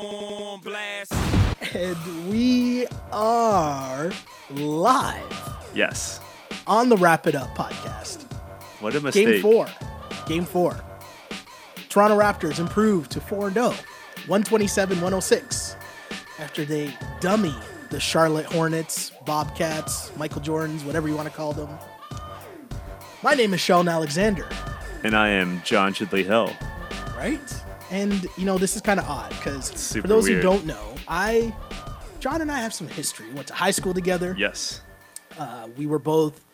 on blast. And we are live Yes. on the Wrap It Up podcast. What a mistake. Game four. Game four. Toronto Raptors improved to 4 0, 127 106, after they dummy the Charlotte Hornets, Bobcats, Michael Jordans, whatever you want to call them. My name is Sheldon Alexander, And I am John Chidley Hill. right? And, you know, this is kind of odd because for those weird. who don't know, I, John and I have some history. We went to high school together. Yes. Uh, we were both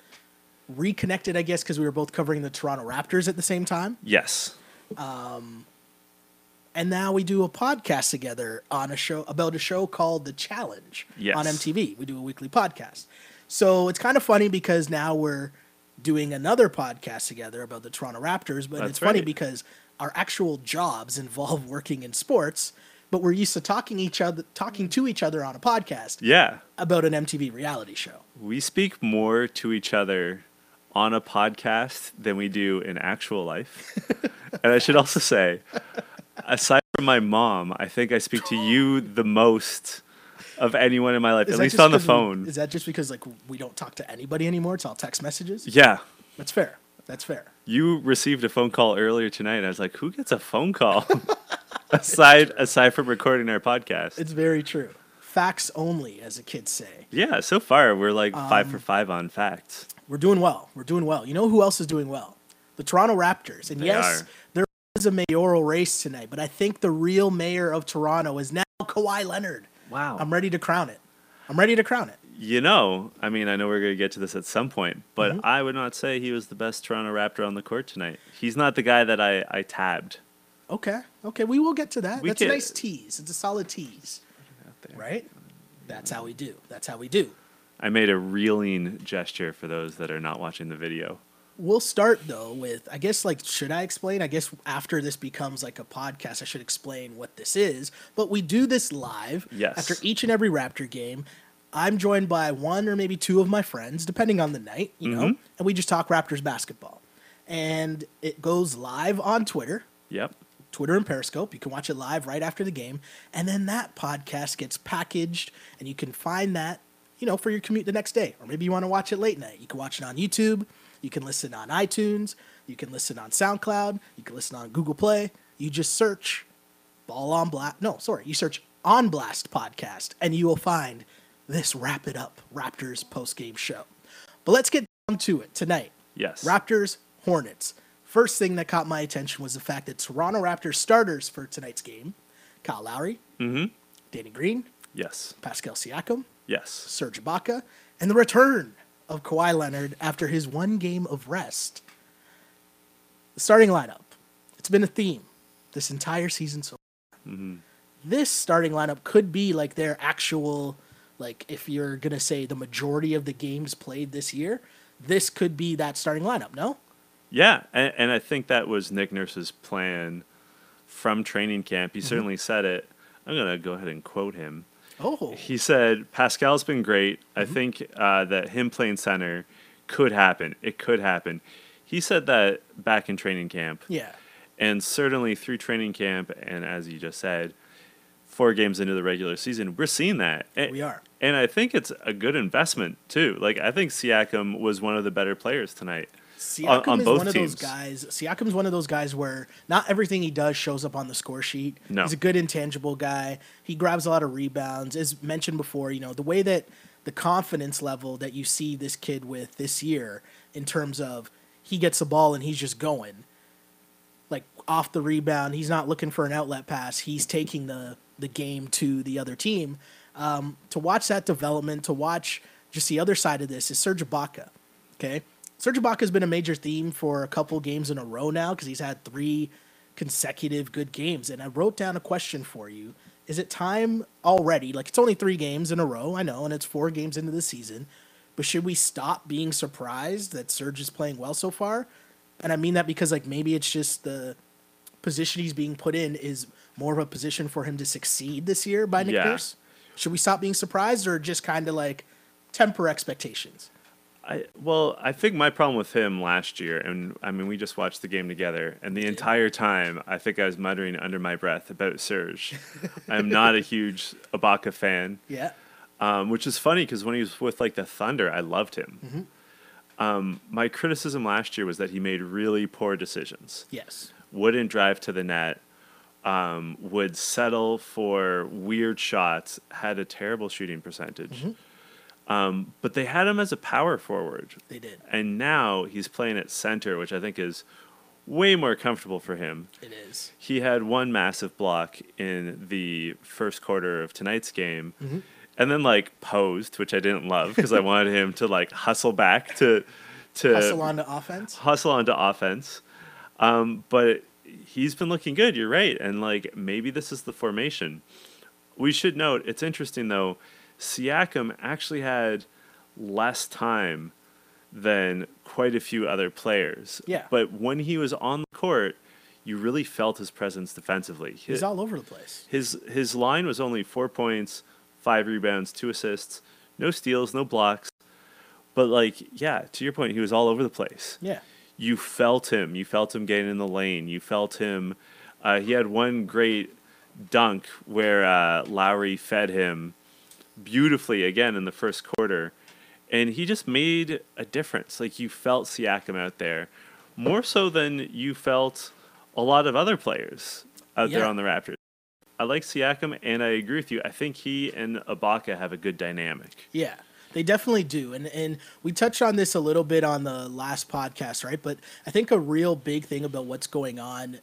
reconnected, I guess, because we were both covering the Toronto Raptors at the same time. Yes. Um, and now we do a podcast together on a show about a show called The Challenge Yes. on MTV. We do a weekly podcast. So it's kind of funny because now we're doing another podcast together about the Toronto Raptors, but That's it's funny because our actual jobs involve working in sports, but we're used to talking each other talking to each other on a podcast Yeah. about an MTV reality show. We speak more to each other on a podcast than we do in actual life. and I should also say, aside from my mom, I think I speak to you the most of anyone in my life, Is at least on the 'cause we- phone. is that just because like we don't talk to anybody anymore? It's all text messages. yeah. That's fair. That's fair. You received a phone call earlier tonight. And I was like, who gets a phone call? aside aside from recording our podcast. It's very true. Facts only, as the kids say. Yeah, so far we're like five Um, for five on facts. We're doing well. We're doing well. You know who else is doing well? The Toronto Raptors. And They yes, are. there is a mayoral race tonight, but I think the real mayor of Toronto is now Kawhi Leonard. Wow. I'm ready to crown it. I'm ready to crown it. You know, I mean, I know we're going to get to this at some point, but Mm-hmm. I would not say he was the best Toronto Raptor on the court tonight. He's not the guy that I, I tabbed. Okay. Okay. We will get to that. We That's a nice tease. It's a solid tease. Right? That's how we do. That's how we do. I made a reeling gesture for those that are not watching the video. We'll start though with I guess like should I explain? I guess after this becomes like a podcast, I should explain what this is. But we do this live Yes. after each and every Raptor game. I'm joined by one or maybe two of my friends, depending on the night, you know, Mhm. and we just talk Raptors basketball. And it goes live on Twitter, Yep. Twitter and Periscope. You can watch it live right after the game. And then that podcast gets packaged and you can find that, you know, for your commute the next day. Or maybe you want to watch it late night. You can watch it on YouTube. You can listen on iTunes. You can listen on SoundCloud. You can listen on Google Play. You just search Ball on Blast. No, sorry. You search On Blast podcast and you will find this Wrap It Up Raptors post game show. But let's get down to it tonight. Yes. Raptors, Hornets. First thing that caught my attention was the fact that Toronto Raptors starters for tonight's game Kyle Lowry, Mm-hmm. Danny Green, Yes. Pascal Siakam, Yes. Serge Ibaka, and the return of Kawhi Leonard after his one game of rest. The starting lineup. It's been a theme this entire season so far. This starting lineup could be like their actual, like if you're gonna say the majority of the games played this year, this could be that starting lineup. No, Yeah, and, and I think that was Nick Nurse's plan from training camp. He Mm-hmm. certainly said it. I'm going to go ahead and quote him. oh, He said, Pascal's been great. I Mm-hmm. think uh, that him playing center could happen. It could happen. He said that back in training camp. yeah, And certainly through training camp, and as you just said, four games into the regular season, we're seeing that. And, we are. And I think it's a good investment, too. Like, I think Siakam was one of the better players tonight. Siakam on is both one of those guys. Siakam's one of those guys where not everything he does shows up on the score sheet. No. He's a good intangible guy. He grabs a lot of rebounds. As mentioned before, you know, the way that the confidence level that you see this kid with this year in terms of he gets the ball and he's just going like off the rebound. He's not looking for an outlet pass. He's taking the the game to the other team. Um, to watch that development, to watch just the other side of this is Serge Ibaka. Okay, Serge Ibaka has been a major theme for a couple games in a row now because he's had three consecutive good games. And I wrote down a question for you: Is it time already? Like it's only three games in a row, I know, and it's four games into the season. But should we stop being surprised that Serge is playing well so far? And I mean that because like maybe it's just the position he's being put in is more of a position for him to succeed this year by Nick Yeah. Nurse. Should we stop being surprised or just kind of like temper expectations? I well, I think my problem with him last year, and I mean, we just watched the game together, and the entire time, I think I was muttering under my breath about Serge. I'm not a huge Ibaka fan, Yeah. um, which is funny because when he was with like the Thunder, I loved him. Um, my criticism last year was that he made really poor decisions. Yes. Wouldn't drive to the net. Um, would settle for weird shots. Had a terrible shooting percentage. Um, but they had him as a power forward. They did. And now he's playing at center, which I think is way more comfortable for him. It is. He had one massive block in the first quarter of tonight's game, and then like posed, which I didn't love because I wanted him to like hustle back to to Hustle on to offense. hustle onto offense. Um, but he's been looking good. You're right, and like maybe this is the formation. We should note it's interesting though. Siakam actually had less time than quite a few other players. Yeah. But when he was on the court, you really felt his presence defensively. He's His all over the place. his, his line was only four points, five rebounds, two assists, no steals, no blocks. But like, yeah, to your point, he was all over the place Yeah. You felt him. You felt him getting in the lane. You felt him. Uh, he had one great dunk where uh, Lowry fed him beautifully again in the first quarter, and he just made a difference. Like you felt Siakam out there more so than you felt a lot of other players out there on the Raptors. I like Siakam, and I agree with you. I think he and Ibaka have a good dynamic. Yeah, they definitely do. And and we touched on this a little bit on the last podcast, right? But I think a real big thing about what's going on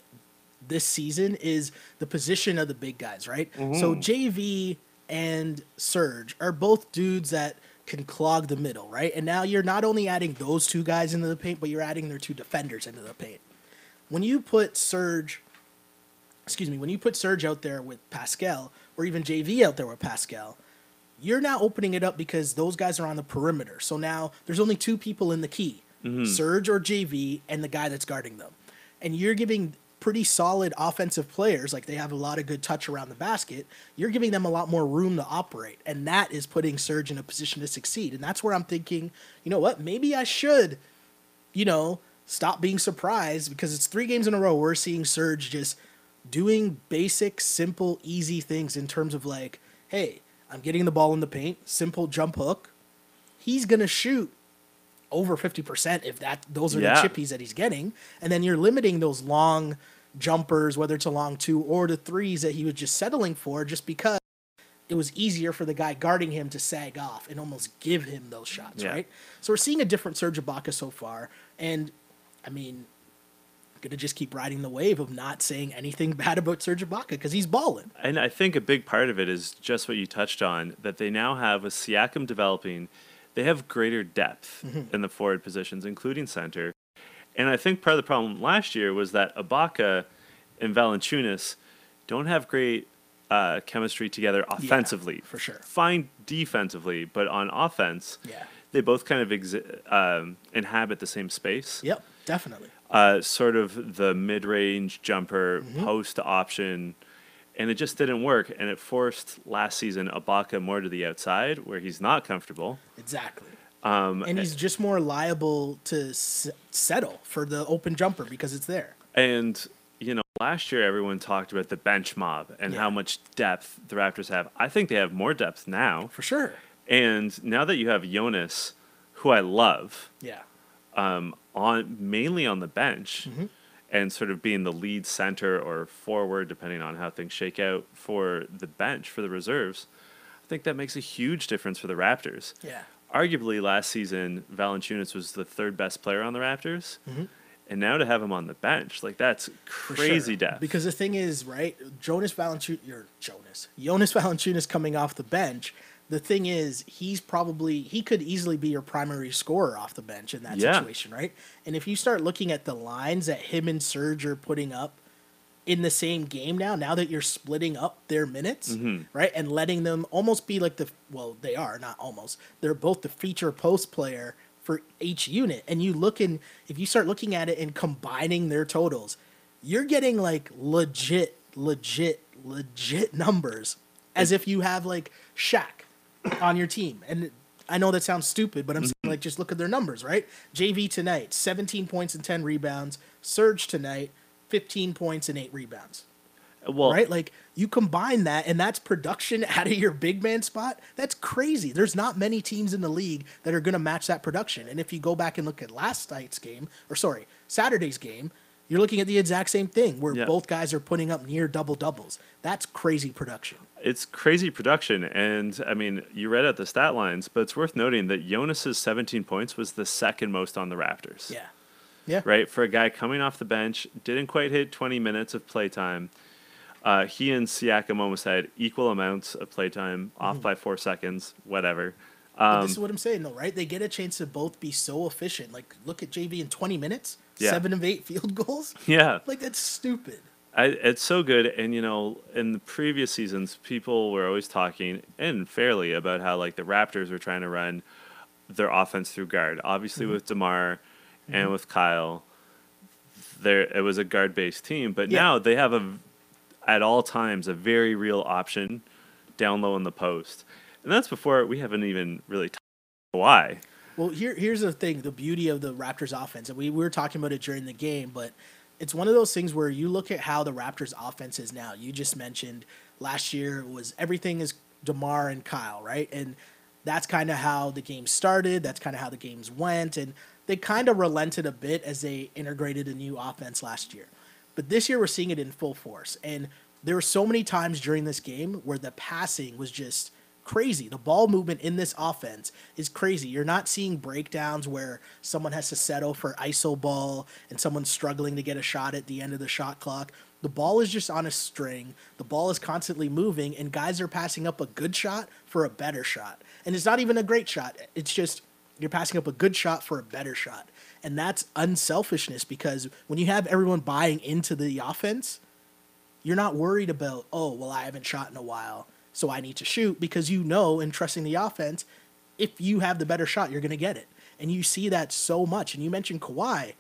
this season is the position of the big guys, right? So mm-hmm. JV and Serge are both dudes that can clog the middle, right? And now you're not only adding those two guys into the paint, but you're adding their two defenders into the paint. When you put Serge excuse me, when you put Serge out there with Pascal, or even JV out there with Pascal, you're now opening it up because those guys are on the perimeter. So now there's only two people in the key mm-hmm. Serge or JV, and the guy that's guarding them. And you're giving pretty solid offensive players, like they have a lot of good touch around the basket, you're giving them a lot more room to operate. And that is putting Serge in a position to succeed. And that's where I'm thinking, you know what, maybe I should you know, stop being surprised because it's three games in a row we're seeing Serge just doing basic, simple, easy things in terms of like, hey, I'm getting the ball in the paint, simple jump hook. He's gonna shoot over fifty percent if that those are Yeah. the chippies that he's getting, and then you're limiting those long jumpers, whether it's a long two or the threes that he was just settling for, just because it was easier for the guy guarding him to sag off and almost give him those shots, Yeah. right? So we're seeing a different Serge Ibaka so far, and I mean, I'm gonna just keep riding the wave of not saying anything bad about Serge Ibaka because he's balling. And I think a big part of it is just what you touched on that they now have with Siakam developing, they have greater depth in the forward positions, including center. And I think part of the problem last year was that Ibaka and Valanciunas don't have great uh, chemistry together offensively. for sure. Fine defensively, but on offense, Yeah. they both kind of exi- um, inhabit the same space Yep, definitely. Uh, sort of the mid-range jumper Mm-hmm. post option, and it just didn't work. And it forced last season Ibaka more to the outside, where he's not comfortable. Exactly. Um, And he's just more liable to s- settle for the open jumper because it's there. and you know, last year everyone talked about the bench mob and Yeah. how much depth the Raptors have. I think they have more depth now. For sure. And now that you have Jonas, who I love, Yeah. Um, on mainly on the bench Mm-hmm. and sort of being the lead center or forward, depending on how things shake out for the bench for the reserves, I think that makes a huge difference for the Raptors. Yeah. Arguably, last season, Valanciunas was the third best player on the Raptors. Mm-hmm. And now to have him on the bench, like that's crazy sure. depth. Because the thing is, right, Jonas Valanciunas, Jonas, Jonas Valanciunas coming off the bench. The thing is, he's probably he could easily be your primary scorer off the bench in that Yeah. situation, right? And if you start looking at the lines that him and Serge are putting up in the same game now, now that you're splitting up their minutes, Mm-hmm. right, and letting them almost be like the well, they are not almost. They're both the feature post player for each unit. And you look in if you start looking at it and combining their totals, you're getting like legit, legit, legit numbers as if you have like Shaq on your team. And I know that sounds stupid, but I'm Mm-hmm. saying like just look at their numbers, right? JV tonight, 17 points and 10 rebounds. Serge tonight, 15 points and 8 rebounds. Well, right? Like you combine that and that's production out of your big man spot. That's crazy. There's not many teams in the league that are going to match that production. And if you go back and look at last night's game, or sorry, Saturday's game, you're looking at the exact same thing where Yeah. both guys are putting up near double doubles. That's crazy production. It's crazy production, and I mean, you read out the stat lines, but it's worth noting that Jonas's 17 points was the second most on the Raptors. Yeah. Yeah. right? For a guy coming off the bench, didn't quite hit 20 minutes of playtime. Uh, he and Siakam almost had equal amounts of playtime, off Mm-hmm. by four seconds, whatever. Um, this is what I'm saying, though, right? They get a chance to both be so efficient. Like, look at JV in 20 minutes, Yeah. seven of eight field goals. yeah, Like, that's stupid. I, it's so good. And, you know, in the previous seasons, people were always talking, and fairly, about how, like, the Raptors were trying to run their offense through guard. Obviously, Mm-hmm. with DeMar and with Kyle, there it was a guard based team. But Yeah. now they have a, at all times, a very real option down low in the post. And that's before we haven't even really talked why. Well, here here's the thing: the beauty of the Raptors' offense, and we, we were talking about it during the game, but it's one of those things where you look at how the Raptors' offense is now. You just mentioned last year was everything is DeMar and Kyle, right? And that's kind of how the game started. That's kind of how the games went, and they kind of relented a bit as they integrated a new offense last year. But this year, we're seeing it in full force, and there were so many times during this game where the passing was just crazy. The ball movement in this offense is crazy. You're not seeing breakdowns where someone has to settle for ISO ball and someone's struggling to get a shot at the end of the shot clock. The ball is just on a string. The ball is constantly moving, and guys are passing up a good shot for a better shot. And it's not even a great shot. It's just you're passing up a good shot for a better shot. And that's unselfishness because when you have everyone buying into the offense, you're not worried about, oh, well, I haven't shot in a while, so I need to shoot because you know in trusting the offense, if you have the better shot, you're going to get it. And you see that so much. And you mentioned Kawhi.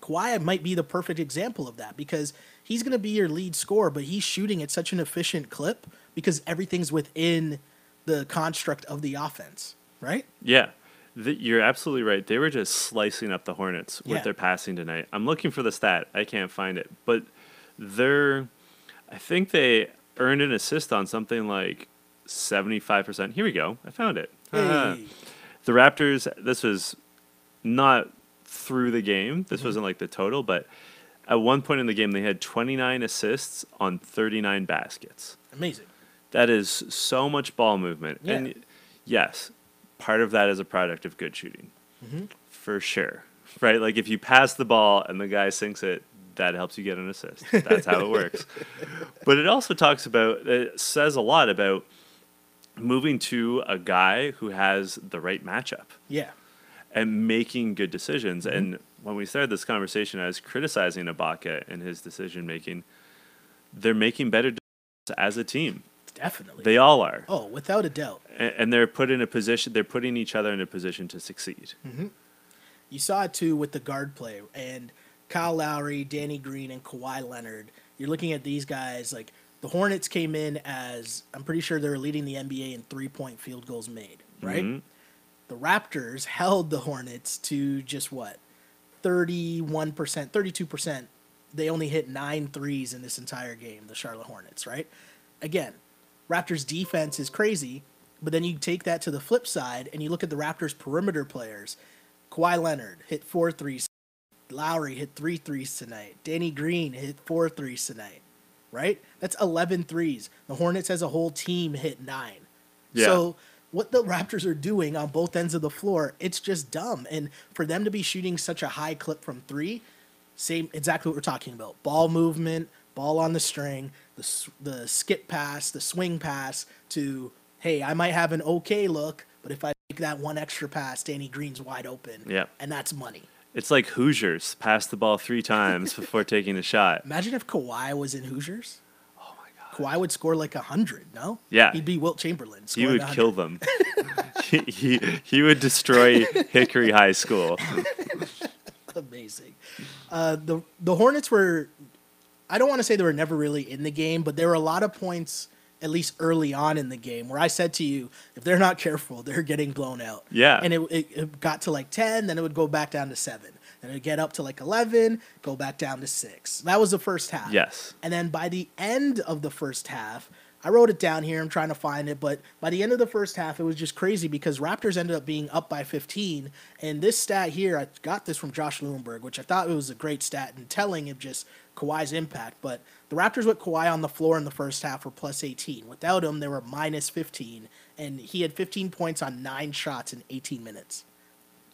Kawhi might be the perfect example of that because he's going to be your lead scorer, but he's shooting at such an efficient clip because everything's within the construct of the offense, right? Yeah, the, you're absolutely right. They were just slicing up the Hornets with Yeah. their passing tonight. I'm looking for the stat. I can't find it, but they're. I think they earned an assist on something like 75%. Here we go. I found it. Hey. the Raptors. This was not through the game. This Mm-hmm. wasn't like the total, but at one point in the game, they had 29 assists on 39 baskets. Amazing. That is so much ball movement. Yeah. And yes, part of that is a product of good shooting. Mm-hmm. For sure. Right? Like if you pass the ball and the guy sinks it, that helps you get an assist. That's how it works. But it also talks about, it says a lot about moving to a guy who has the right matchup Yeah. and making good decisions. Mm-hmm. And when we started this conversation, I was criticizing Ibaka and his decision making. They're making better decisions as a team. Definitely. They all are. oh, without a doubt. A- and they're put in a position they're putting each other in a position to succeed You saw it too with the guard play and Kyle Lowry, Danny Green, and Kawhi Leonard. You're looking at these guys like the Hornets came in as I'm pretty sure they were leading the NBA in three point field goals made, right? Mhm. The Raptors held the Hornets to just what 31%, 32%. They only hit nine threes in this entire game, the Charlotte Hornets, right? Again, Raptors defense is crazy, but then you take that to the flip side and you look at the Raptors perimeter players. Kawhi Leonard hit four threes. Lowry hit three threes tonight. Danny Green hit four threes tonight. Right? That's 11 threes. The Hornets as a whole team hit nine. Yeah. So what the Raptors are doing on both ends of the floor, it's just dumb. And for them to be shooting such a high clip from three, same exactly what we're talking about. Ball movement, ball on the string, the the skip pass, the swing pass to hey, I might have an okay look, but if I make that one extra pass, Danny Green's wide open. Yeah. And that's money. It's like hoosiers pass the ball three times before taking a shot Imagine if Kawhi was in Hoosiers. oh my god Kawhi would score like a hundred, no? Yeah. He'd be Wilt Chamberlain. he would 100. kill them he, he, he would destroy hickory high school amazing. Uh, the the Hornets were, I don't want to say they were never really in the game, but there were a lot of points at least early on in the game, where I said to you, if they're not careful, they're getting blown out. Yeah. And it, it, it got to like 10, then it would go back down to 7. Then it would get up to like 11, go back down to 6. That was the first half. Yes. And then by the end of the first half, I wrote it down here. I'm trying to find it, but by the end of the first half, it was just crazy because Raptors ended up being up by 15. And this stat here, I got this from Josh Lewenberg, which I thought it was a great stat and telling of just Kawhi's impact. But the Raptors with Kawhi on the floor in the first half were plus 18. Without him, they were minus 15, and he had 15 points on nine shots in 18 minutes.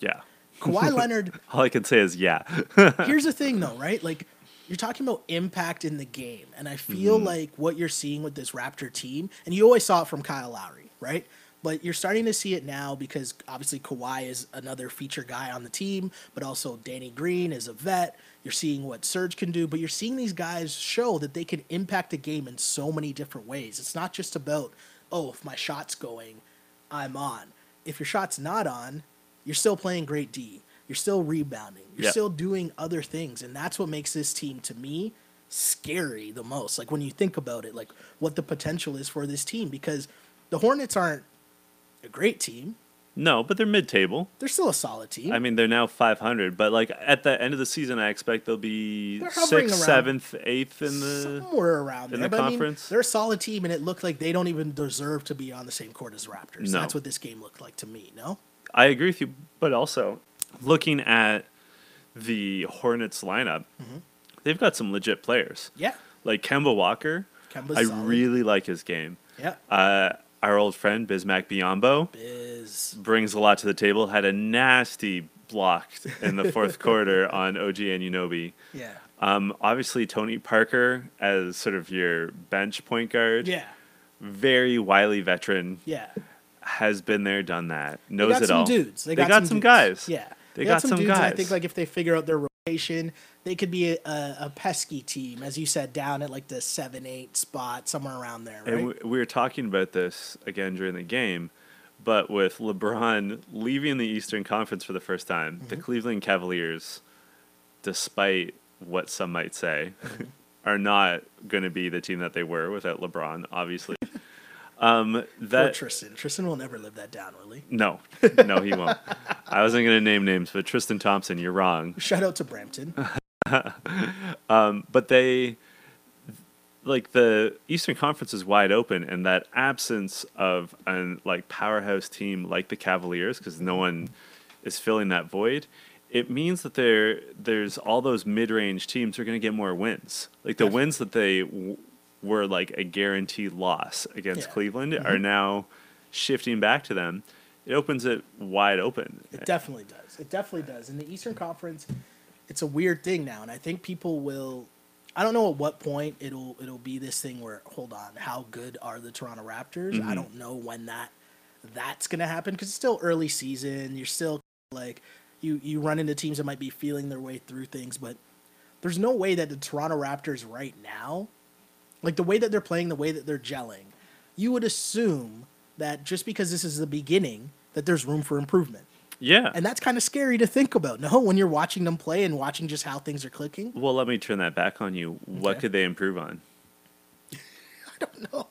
Yeah. Kawhi Leonard All I can say is yeah. here's the thing though, right? Like you're talking about impact in the game, and I feel Mm-hmm. like what you're seeing with this Raptor team, and you always saw it from Kyle Lowry, right? But you're starting to see it now because obviously Kawhi is another feature guy on the team, but also Danny Green is a vet. You're seeing what Serge can do, but you're seeing these guys show that they can impact a game in so many different ways. It's not just about, oh, if my shot's going, I'm on. If your shot's not on, you're still playing great D. You're still rebounding. You're Yeah. still doing other things. And that's what makes this team, to me, scary the most. Like when you think about it, like what the potential is for this team. Because the Hornets aren't a great team. No, but they're mid-table. They're still a solid team. I mean, they're now 500, but like at the end of the season, I expect they'll be sixth, seventh, eighth in the. Somewhere around in there. the but I conference? mean, they're a solid team, and it looked like they don't even deserve to be on the same court as Raptors. No. That's what this game looked like to me, no? I agree with you, but also looking at the Hornets lineup, Mm-hmm. they've got some legit players. Yeah. Like Kemba Walker, Kemba's I solid. really like his game. Yeah. Uh, our old friend Bismack Biyombo Biz. Brings a lot to the table. Had a nasty block in the fourth quarter on OG Anunoby. Yeah. Um, obviously, Tony Parker as sort of your bench point guard. Yeah. Very wily veteran. Yeah. Has been there, done that. They Knows got it some all. dudes. They, They got, got some, some guys. Yeah, They got some dudes, and I think like if they figure out their rotation, they could be a, a, pesky team, as you said, down at like the seven, eight spot, somewhere around there, right? And we were talking about this again during the game, but with LeBron leaving the Eastern Conference for the first time, Mm-hmm. the Cleveland Cavaliers, despite what some might say, Mm-hmm. are not going to be the team that they were without LeBron, obviously. um, Poor that Tristan. Tristan will never live that down, will he? no, no, he won't. I wasn't going to name names, but Tristan Thompson, you're wrong. Shout out to Brampton. but they like the Eastern Conference is wide open, and that absence of an like powerhouse team like the Cavaliers, because no one is filling that void. It means that there there's all those mid range teams are going to get more wins. Like the wins that they w- were like a guaranteed loss against Yeah. Mm-hmm. Cleveland are now shifting back to them. It opens it wide open. It definitely does. It definitely does. In the Eastern Conference, it's a weird thing now, and I think people will. I don't know at what point it'll it'll be this thing where hold on, how good are the Toronto Raptors? I mm-hmm. don't know when that that's gonna happen because it's still early season. You're still like you you run into teams that might be feeling their way through things, but there's no way that the Toronto Raptors right now, like the way that they're playing, the way that they're gelling, you would assume that just because this is the beginning, that there's room for improvement. Yeah. And that's kind of scary to think about, no? When you're watching them play and watching just how things are clicking. well, let me turn that back on you. What Okay. could they improve on? I don't know.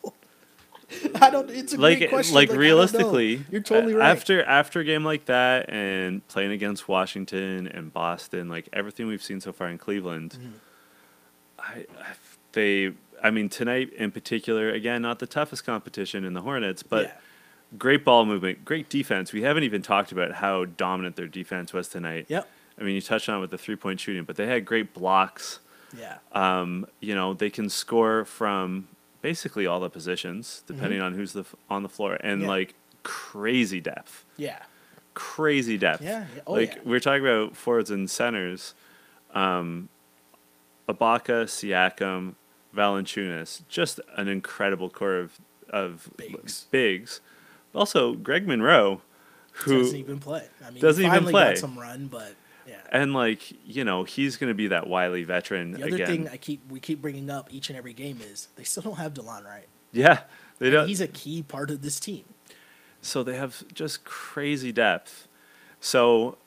I don't. It's a like great question. like I realistically you're totally right. after after a game like that and playing against Washington and Boston like everything we've seen so far in Cleveland Mm-hmm. I, I they I mean tonight in particular again not the toughest competition in the Hornets but Yeah. Great ball movement great defense we haven't even talked about how dominant their defense was tonight Yep. I mean you touched on it with the three point shooting but they had great blocks Yeah. um, you know, they can score from basically all the positions, depending on who's the f- on the floor, and Mm-hmm. Yeah. like crazy depth, Yeah. crazy depth. Yeah, yeah. Oh, like yeah. we're talking about forwards and centers, um, Ibaka, Siakam, Valanciunas, just an incredible core of of Bigs. bigs. Also, Greg Monroe, who doesn't even play. I mean, doesn't even finally play. got some run, but yeah. and like you know he's going to be that wily veteran The other again. thing I keep we keep bringing up each and every game is they still don't have Delon Wright. yeah, they don't. He's a key part of this team. So they have just crazy depth. So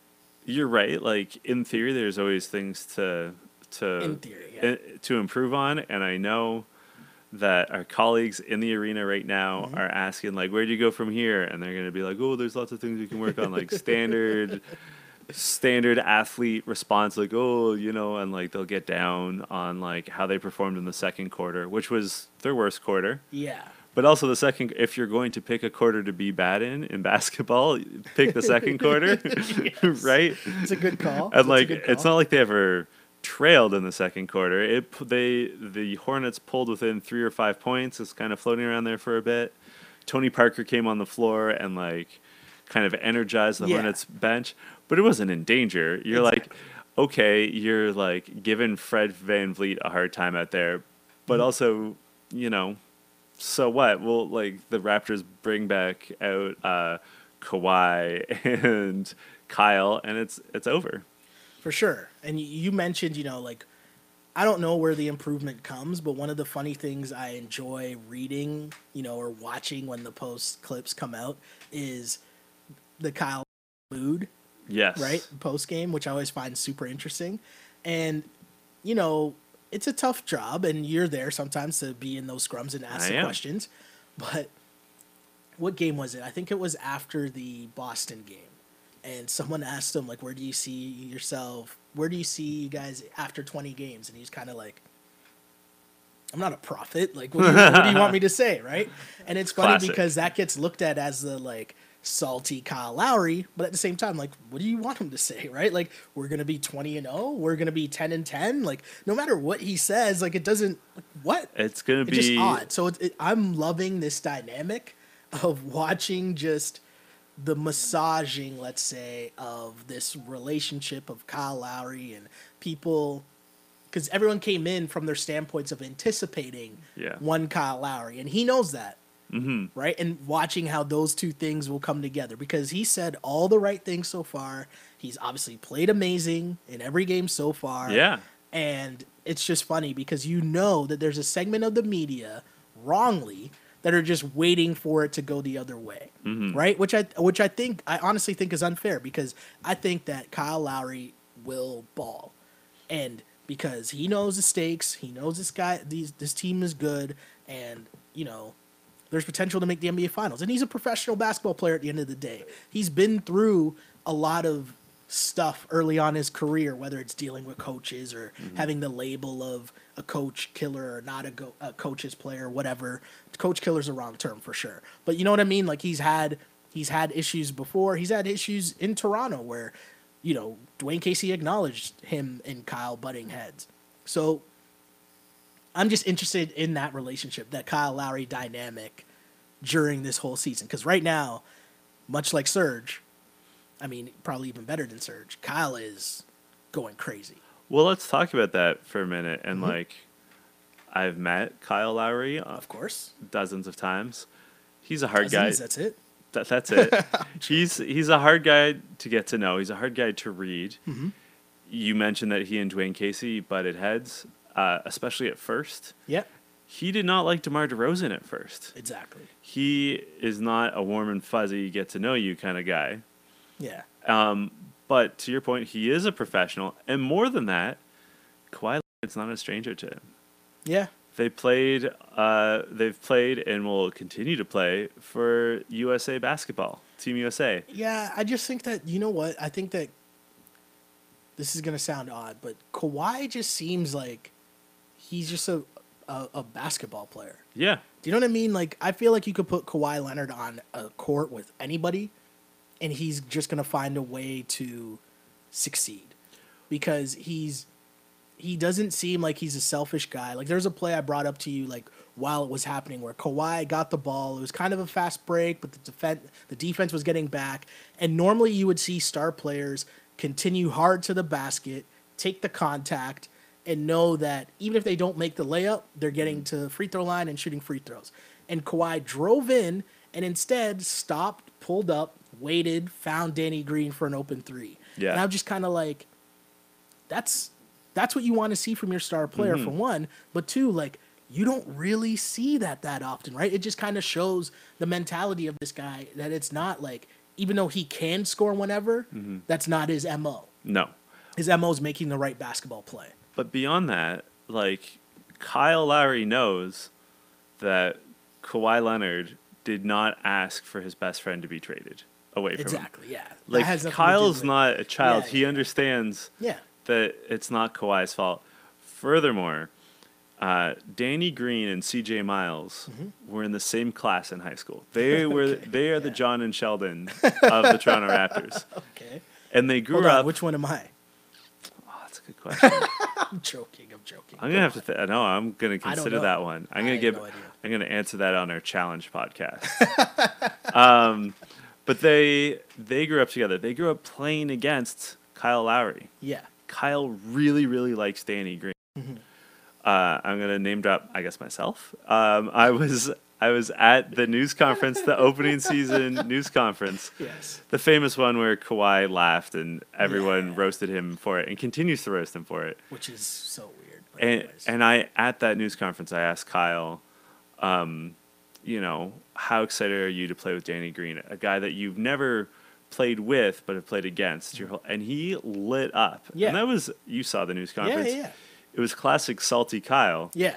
you're right. Like in theory, there's always things to to In theory, yeah. to improve on, and I know that our colleagues in the arena right now Mm-hmm. are asking like where do you go from here and they're going to be like oh there's lots of things we can work on like standard standard athlete response like oh you know and like they'll get down on like how they performed in the second quarter which was their worst quarter Yeah. but also the second if you're going to pick a quarter to be bad in in basketball pick the second quarter right It's a good call. and That's like it's not like they ever trailed in the second quarter. It they the Hornets pulled within three or five points. It's kind of floating around there for a bit. Tony Parker came on the floor and like kind of energized the Yeah. Hornets bench, but it wasn't in danger. You're like, okay, you're like giving Fred VanVleet a hard time out there, but Mm-hmm. also, you know, so what? Well, like the Raptors bring back out uh, Kawhi and Kyle, and it's it's over. For sure. And you mentioned, you know, like, I don't know where the improvement comes, but one of the funny things I enjoy reading, you know, or watching when the post clips come out is the Kyle mood, Yes. right? Post game, which I always find super interesting. And, you know, it's a tough job, and you're there sometimes to be in those scrums and ask I the am. questions. But what game was it? I think it was after the Boston game. And someone asked him, like, where do you see yourself? Where do you see you guys after 20 games? And he's kind of like, I'm not a prophet. Like, what do, you, what do you want me to say, right? And it's funny Classic. because that gets looked at as the, like, salty Kyle Lowry, but at the same time, like, what do you want him to say, right? Like, we're gonna be twenty and zero, we're gonna be ten and ten. Like, no matter what he says, like, it doesn't. Like, what? It's gonna It's be just odd. So it, it, I'm loving this dynamic of watching just the massaging, let's say, of this relationship of Kyle Lowry and people. Because everyone came in from their standpoints of anticipating Yeah. one Kyle Lowry, and he knows that hmm right? And watching how those two things will come together because he said all the right things so far. He's obviously played amazing in every game so far. Yeah. And it's just funny because you know that there's a segment of the media wrongly that are just waiting for it to go the other way. Mm-hmm. Right? Which I which I think I honestly think is unfair because I think that Kyle Lowry will ball. And because he knows the stakes, he knows this guy these this team is good and you know there's potential to make the NBA Finals. And he's a professional basketball player at the end of the day. He's been through a lot of stuff early on in his career, whether it's dealing with coaches or mm-hmm. having the label of a coach killer or not a, go- a coach's player, whatever. Coach killer's a wrong term for sure. But you know what I mean? Like he's had he's had issues before. He's had issues in Toronto where, you know, Dwane Casey acknowledged him and Kyle butting heads. So I'm just interested in that relationship, that Kyle Lowry dynamic during this whole season. Because right now, much like Serge, I mean, probably even better than Serge, Kyle is going crazy. Well, let's talk about that for a minute. And Mm-hmm. like, I've met Kyle Lowry uh, Of course. dozens of times. He's a hard guy. That's it. That, that's it. he's he's a hard guy to get to know. He's a hard guy to read. Mm-hmm. You mentioned that he and Dwane Casey butted heads, uh, especially at first. Yep, He did not like DeMar DeRozan at first. exactly. He is not a warm and fuzzy, get to know you kind of guy. Yeah. Um, but to your point, he is a professional, and more than that, Kawhi Leonard's not a stranger to him. Yeah. They played, uh, they've played, and will continue to play for USA basketball, Team USA. Yeah, I just think that you know what? I think that this is gonna sound odd, but Kawhi just seems like he's just a a, a basketball player. Yeah, Do you know what I mean? Like I feel like you could put Kawhi Leonard on a court with anybody, and he's just gonna find a way to succeed because he's he doesn't seem like he's a selfish guy. Like there's a play I brought up to you like while it was happening where Kawhi got the ball. It was kind of a fast break, but the defense the defense was getting back. And normally you would see star players continue hard to the basket, take the contact, and know that even if they don't make the layup, they're getting to the free throw line and shooting free throws. And Kawhi drove in and instead stopped, pulled up, waited, found Danny Green for an open three. Yeah. And I'm just kind of like, that's that's what you want to see from your star player for mm-hmm. one, but two, like you don't really see that that often, right? It just kind of shows the mentality of this guy that it's not like even though he can score whenever, mm-hmm. that's not his mo. no. His mo is making the right basketball play. But beyond that, like Kyle Lowry knows that Kawhi Leonard did not ask for his best friend to be traded away from him. Exactly. Yeah. Like has nothing to do Kyle's not a child. Yeah, he yeah. understands Yeah. that it's not Kawhi's fault. Furthermore, uh, Danny Green and C.J. Miles were in the same class in high school. They were Mm-hmm. Okay, they are the. John and Sheldon of the Toronto Raptors, Okay. and they grew Hold up. on. Which one am I? oh, that's a good question. I'm joking. I'm joking. I'm gonna have to. Th- no, I'm gonna consider that one. I'm I gonna give. no. I'm gonna answer that on our challenge podcast. um, but they they grew up together. They grew up playing against Kyle Lowry. Yeah. Kyle really really likes Danny Green. Mm-hmm. Uh, I'm gonna name drop. I guess myself. Um, I was I was at the news conference, the opening season news conference Yes. the famous one where Kawhi laughed and everyone Yeah. roasted him for it and continues to roast him for it. Which is so weird. And anyways. and I at that news conference I asked Kyle, um, you know, how excited are you to play with Danny Green, a guy that you've never played with but have played against your whole and he lit up. Yeah. And that was you saw the news conference. yeah, yeah, It was classic salty Kyle. yeah.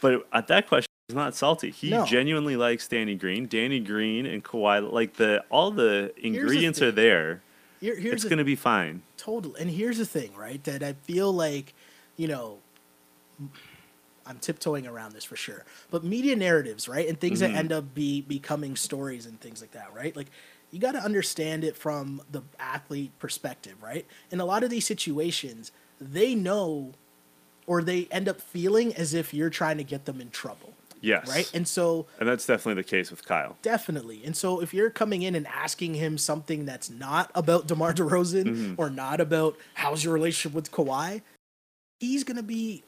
But at that question he's not salty. He No. genuinely likes Danny Green. Danny Green and Kawhi like the all the ingredients are there. Here, here's it's the gonna be fine. Total. And here's the thing, right? That I feel like, you know, I'm tiptoeing around this for sure. But media narratives, right? And things Mhm. that end up be becoming stories and things like that, right? Like you got to understand it from the athlete perspective, right? In a lot of these situations, they know or they end up feeling as if you're trying to get them in trouble, Yes. right? And so And that's definitely the case with Kyle. Definitely. And so if you're coming in and asking him something that's not about DeMar DeRozan Mhm. or not about how's your relationship with Kawhi, he's going to be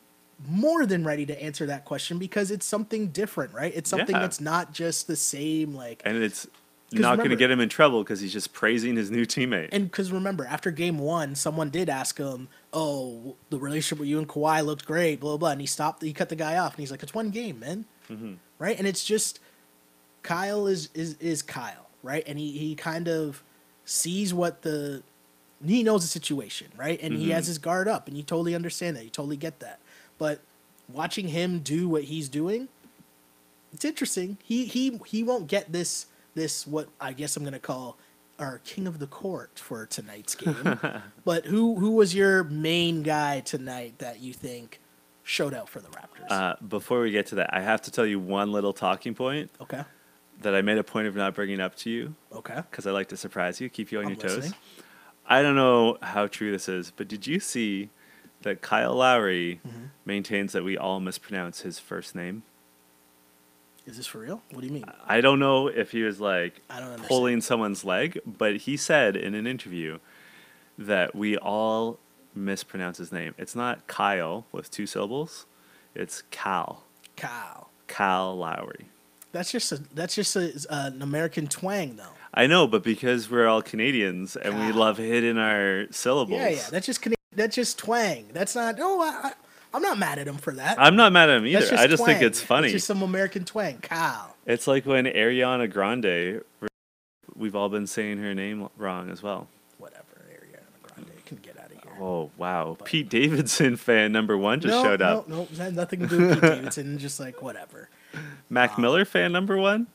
more than ready to answer that question because it's something different, right? It's something Yeah. that's not just the same like And it's not going to get him in trouble because he's just praising his new teammate. and because remember, after game one, someone did ask him, "Oh, the relationship with you and Kawhi looked great," blah blah, blah. and he stopped. He cut the guy off, and he's like, "It's one game, man." Mm-hmm. Right? And it's just Kyle is is is Kyle, right? And he he kind of sees what the he knows the situation, right? And he Mhm. has his guard up, and you totally understand that. You totally get that. But watching him do what he's doing, it's interesting. He he he won't get this this what I guess I'm gonna call our king of the court for tonight's game. but who who was your main guy tonight that you think showed out for the Raptors? Uh, before we get to that, I have to tell you one little talking point okay, that I made a point of not bringing up to you okay. because I like to surprise you, keep you on I'm your toes. I don't know how true this is, but did you see that Kyle Lowry Mm-hmm. maintains that we all mispronounce his first name? Is this for real? What do you mean? I don't know if he was like pulling someone's leg, but he said in an interview that we all mispronounce his name. It's not Kyle with two syllables. It's Cal. Kyle. Cal Lowry. That's just a that's just a, an American twang though. I know, but because we're all Canadians and we love hitting our syllables. Yeah, yeah. That's just Cana- that's just twang. That's not. Oh, I, I, I'm not mad at him for that. I'm not mad at him either. I just think it's funny. It's just some American twang. Kyle. It's like when Ariana Grande, we've all been saying her name wrong as well. Whatever. Ariana Grande can get out of here. Oh wow, Pete Davidson fan number one just no, showed up. No, no, nothing to do with Pete Davidson. Just like whatever. Mac um, Miller fan number one.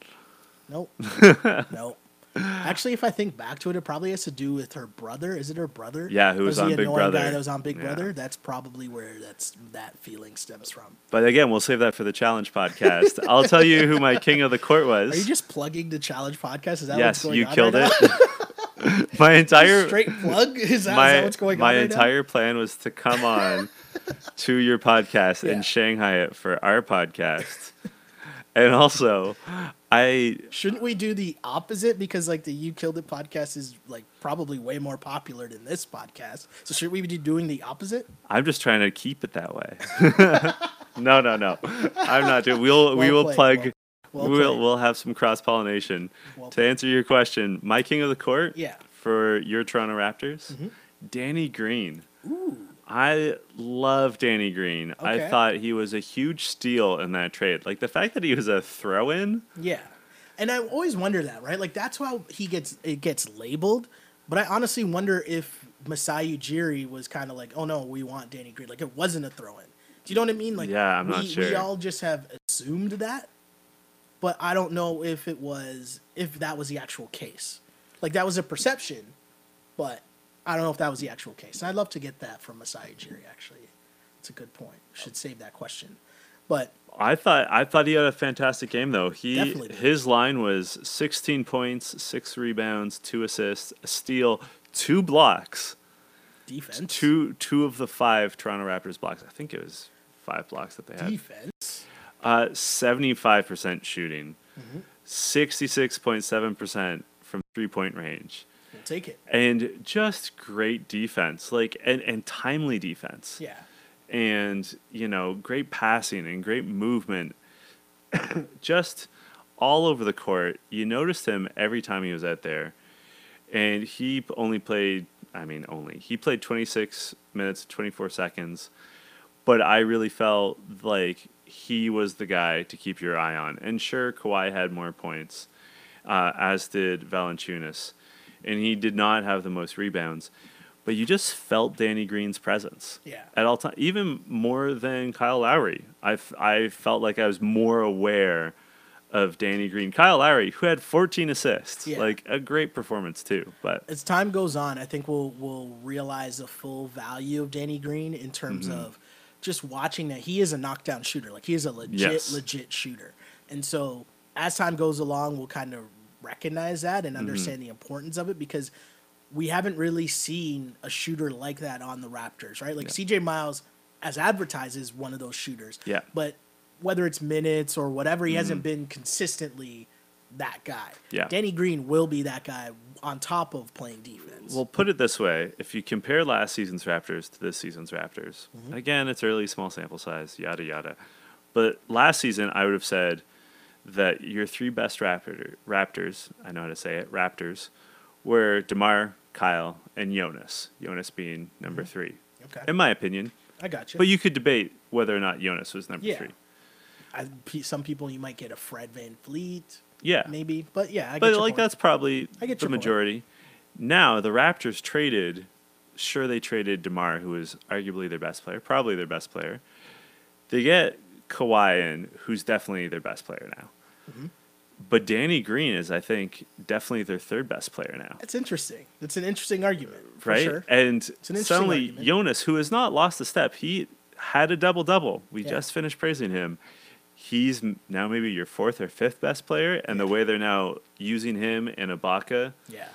Nope. nope. Actually, if I think back to it, it probably has to do with her brother. Is it her brother? Yeah, who was the on Big annoying Brother. Guy that was on Big Yeah. Brother. That's probably where that's that feeling stems from. But again, we'll save that for the challenge podcast. I'll tell you who my king of the court was. Are you just plugging the challenge podcast? Is that yes, what's going you killed right it. my now? entire straight plug. Is that, is my that what's going my on? right entire plan was to come on to your podcast Yeah. and Shanghai it for our podcast. and also, I? Shouldn't we do the opposite because like the You Killed It podcast is like probably way more popular than this podcast. So should we be doing the opposite? I'm just trying to keep it that way. no, no, no. I'm not doing. We'll we will played, plug. well we'll played. we'll have some cross pollination. Well to answer your question, my king of the court. Yeah. For your Toronto Raptors, Mhm. Danny Green. I love Danny Green. I thought he was a huge steal in that trade. Like the fact that he was a throw-in. Yeah, and I always wonder that, right? Like that's how he gets it gets labeled. But I honestly wonder if Masai Ujiri was kind of like, oh no, we want Danny Green. Like it wasn't a throw in. Do you know what I mean? Like Yeah, I'm we, not We sure. all just have assumed that. but I don't know if it was if that was the actual case. Like that was a perception, but I don't know if that was the actual case. And I'd love to get that from Masai Ujiri. Actually, it's a good point. Should save that question. But I thought I thought he had a fantastic game though. He his line was 16 points, 6 rebounds, 2 assists, a steal, 2 blocks. defense, Two two of the 5 Toronto Raptors blocks. I think it was 5 blocks that they had. defense. Uh 75% shooting. Mm-hmm. 66.7% from three-point range. We'll take it. And just great defense. Like and and timely defense. Yeah, and you know great passing and great movement just all over the court you noticed him every time he was out there and he only played i mean only he played 26 minutes 24 seconds but i really felt like he was the guy to keep your eye on and sure Kawhi had more points uh, as did Valanciunas and he did not have the most rebounds but you just felt Danny Green's presence yeah. at all times, even more than Kyle Lowry. I, f- I felt like I was more aware of Danny Green. Kyle Lowry, who had 14 assists, Yeah. like a great performance too. But as time goes on, I think we'll we'll realize the full value of Danny Green in terms Mm-hmm. of just watching that he is a knockdown shooter. Like he is a legit, Yes. legit shooter. And so as time goes along, we'll kind of recognize that Mm-hmm. and understand the importance of it because we haven't really seen a shooter like that on the Raptors, right? Like CJ Miles, as advertised, is one of those shooters. Yeah. But whether it's minutes or whatever, he hasn't been consistently that guy. Mm-hmm. Yeah. Danny Green will be that guy on top of playing defense. Well, put it this way: if you compare last season's Raptors to this season's Raptors, Mm-hmm. again, it's early, small sample size, yada yada. But last season, I would have said that your three best Raptor, Raptors, I know how to say it, Raptors, were DeMar, Kyle, and Jonas. Jonas being number mm-hmm. three, okay. in my opinion. I got you. But you could debate whether or not Jonas was number Yeah. three. I, some people you might get a Fred VanVleet, Yeah, maybe, but yeah, I get but like point. that's probably I get the your point. majority. Now the Raptors traded. Sure, they traded DeMar, who is arguably their best player, probably their best player. They get Kawhi in, who's definitely their best player now. Mm-hmm. But Danny Green is, I think, definitely their third best player now. It's interesting. It's an interesting argument, for right? sure. And an suddenly, argument. Jonas, who has not lost a step, he had a double double. We Yeah. just finished praising him. He's now maybe your fourth or fifth best player, and the way they're now using him and Ibaka, Yeah,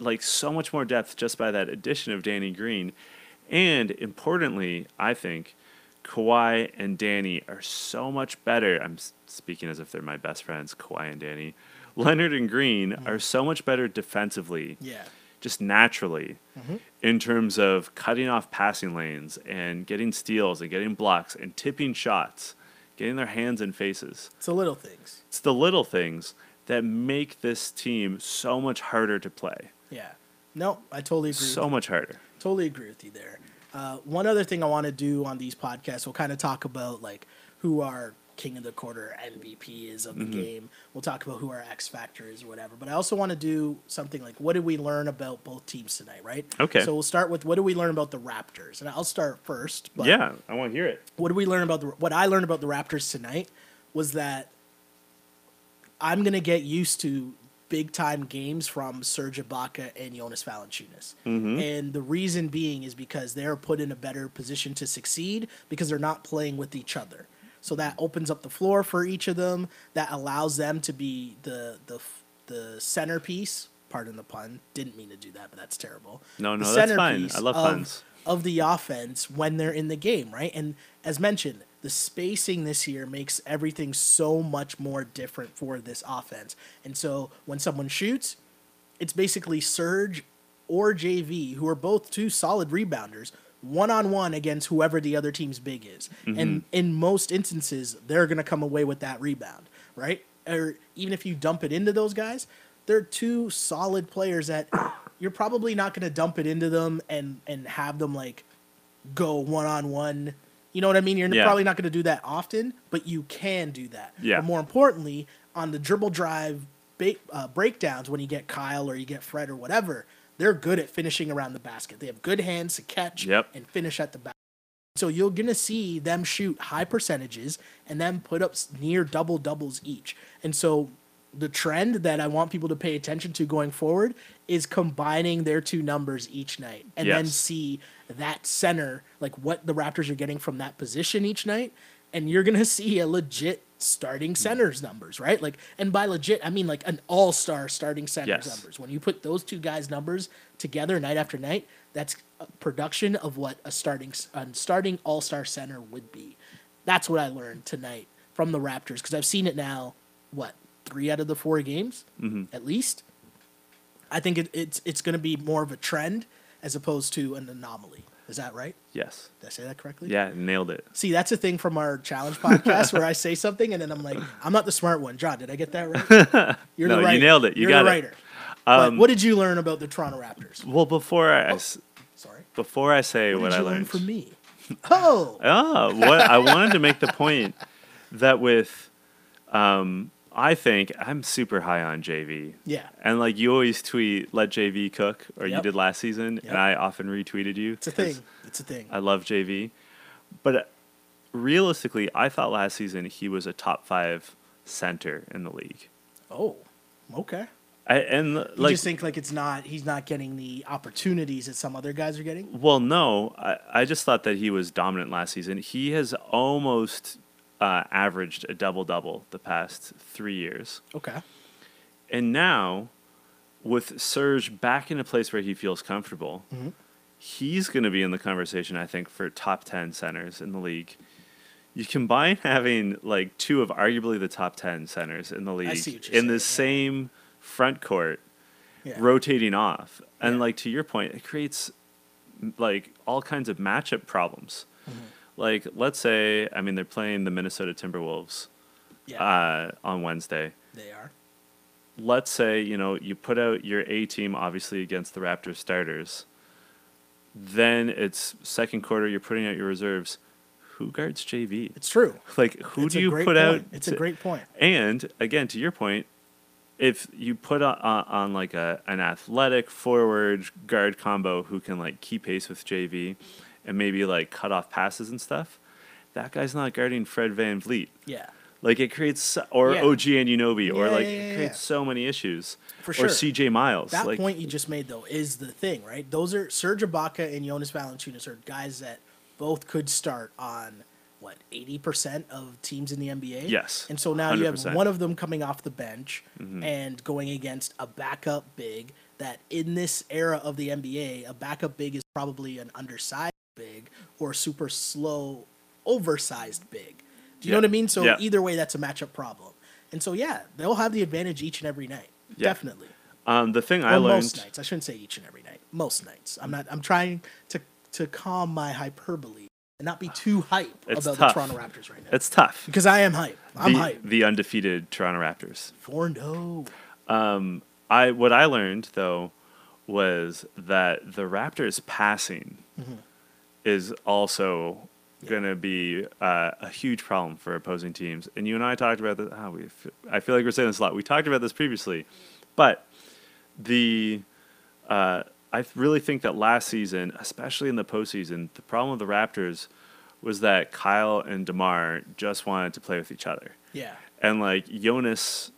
like so much more depth just by that addition of Danny Green. And importantly, I think Kawhi and Danny are so much better. I'm speaking as if they're my best friends, Kawhi and Danny. Leonard and Green Mm-hmm. are so much better defensively yeah, just naturally Mm-hmm. in terms of cutting off passing lanes and getting steals and getting blocks and tipping shots, getting their hands in faces. it's the little things. It's the little things that make this team so much harder to play. Yeah, no, I totally agree. So much harder. totally agree with you there. Uh, one other thing I want to do on these podcasts, we'll kind of talk about like who our king of the quarter MVP is of the Mm-hmm. game. We'll talk about who our X factor is or whatever. But I also want to do something like what did we learn about both teams tonight, right? Okay. So we'll start with what did we learn about the Raptors, and I'll start first. But yeah, I want to hear it. what did we learn about the what I learned about the Raptors tonight was that I'm gonna get used to big time games from Serge Ibaka and Jonas Valanciunas, mm-hmm. and the reason being is because they're put in a better position to succeed because they're not playing with each other. So that opens up the floor for each of them. That allows them to be the the the centerpiece. Pardon the pun. Didn't mean to do that, but that's terrible. No, no, that's fine. I love of- puns. of the offense when they're in the game, right? And as mentioned, the spacing this year makes everything so much more different for this offense. And so when someone shoots, it's basically Serge or JV, who are both two solid rebounders, one on one against whoever the other team's big is. Mm-hmm. And in most instances, they're going to come away with that rebound, right? Or even if you dump it into those guys, they're two solid players that you're probably not going to dump it into them and and have them like go one on one. You know what I mean? You're Yeah. probably not going to do that often, but you can do that. Yeah. But more importantly, on the dribble drive ba- uh, breakdowns, when you get Kyle or you get Fred or whatever, they're good at finishing around the basket. They have good hands to catch Yep. and finish at the basket. So you're gonna see them shoot high percentages and then put up near double doubles each. And so the trend that I want people to pay attention to going forward is combining their two numbers each night and then see that center, like what the Raptors are getting from that position each night. And you're gonna see a legit starting hmm. centers numbers, right? Like, and by legit, I mean like an all-star starting centers Yes. numbers. When you put those two guys' numbers together night after night, that's a production of what a starting a starting all-star center would be. That's what I learned tonight from the Raptors because I've seen it now. What three out of the four games, mm-hmm. at least. I think it, it's it's going to be more of a trend as opposed to an anomaly. Is that right? Yes. Did I say that correctly? Yeah, nailed it. See, that's a thing from our challenge podcast where I say something and then I'm like, I'm not the smart one. John, did I get that right? You're No, the you nailed it. You You're got the it. writer. but what did you learn about the Toronto Raptors? Well, before I s- Sorry. before I say What, what, I learned from me? Oh, Ah, what I wanted to make the point that with, um, I think I'm super high on JV. yeah. And like you always tweet, let JV cook, or you did last season, Yep. and I often retweeted you. It's a thing. It's a thing. I love JV, but uh, realistically, I thought last season he was a top five center in the league. Oh, okay. I, and You like, just think like it's not he's not getting the opportunities that some other guys are getting. well, no, I, I just thought that he was dominant last season. He has almost uh, averaged a double double the past three years. Okay. And now, with Serge back in a place where he feels comfortable, Mm-hmm. he's going to be in the conversation, I think, for top 10 centers in the league. You combine having like two of arguably the top 10 centers in the league see what you're in the saying, same front court, Yeah. rotating off. And Yeah. like to your point, it creates like all kinds of matchup problems. Mm-hmm. Like, let's say, I mean, they're playing the Minnesota Timberwolves yeah. uh, on Wednesday they are. let's say you know you put out your A team obviously against the Raptors starters. Then it's second quarter. You're putting out your reserves. Who guards JV? It's true. Like who It's do you put out? point. It's a great point. And again, to your point, if you put on, on, on like a an athletic forward guard combo who can like keep pace with JV, and maybe like cut off passes and stuff, that guy's not guarding Fred VanVleet. Yeah. Like it creates, or Yeah. OG Anunoby, or Yeah, like yeah, it creates so many issues. For sure. Or. CJ Miles. That like, point you just made though is the thing, right? Those are Serge Ibaka and Jonas Valanciunas are guys that both could start on what eighty percent of teams in the NBA. Yes, and so now you have one of them coming off the bench Mm-hmm. and going against a backup big. That in this era of the NBA, a backup big is probably an undersized big or super slow, oversized big. Do you know what I mean? So Yeah. either way, that's a matchup problem. And so yeah, they'll have the advantage each and every night. Yeah. Definitely Um, the thing I or learned, most nights. I shouldn't say each and every night. Most nights. I'm not. I'm trying to to calm my hyperbole and not be too hype It's about tough. the Toronto Raptors right now. it's tough. because I am hype. I'm the, hype. the undefeated Toronto Raptors. Four no. I what I learned though was that the Raptors passing Mm-hmm. Is also going to be uh, a huge problem for opposing teams. And you and I talked about this. Oh, we, I feel like we're saying this a lot. We talked about this previously, but the uh, I really think that last season, especially in the postseason, the problem with the Raptors was that Kyle and DeMar just wanted to play with each other Yeah. and like Jonas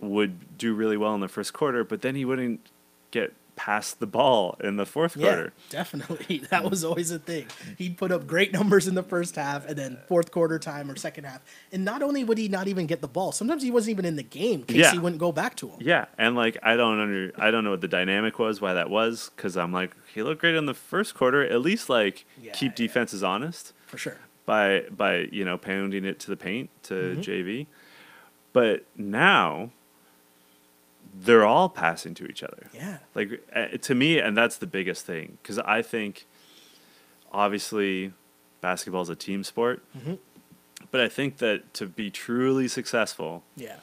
would do really well in the first quarter, but then he wouldn't get past the ball in the fourth Yeah, quarter. definitely. That was always a thing. He'd put up great numbers in the first half and then fourth quarter time or second half. And not only would he not even get the ball, sometimes he wasn't even in the game in case Yeah. he wouldn't go back to him. Yeah, and like I don't under I don't know what the dynamic was, why that was, because I'm like he looked great in the first quarter. At least like Yeah, keep defenses honest For sure. by by you know pounding it to the paint to Mm-hmm. JV, but now they're all passing to each other. Yeah. like uh, to me and that's the biggest thing because i think obviously basketball is a team sport Mhm. but i think that to be truly successful Yeah.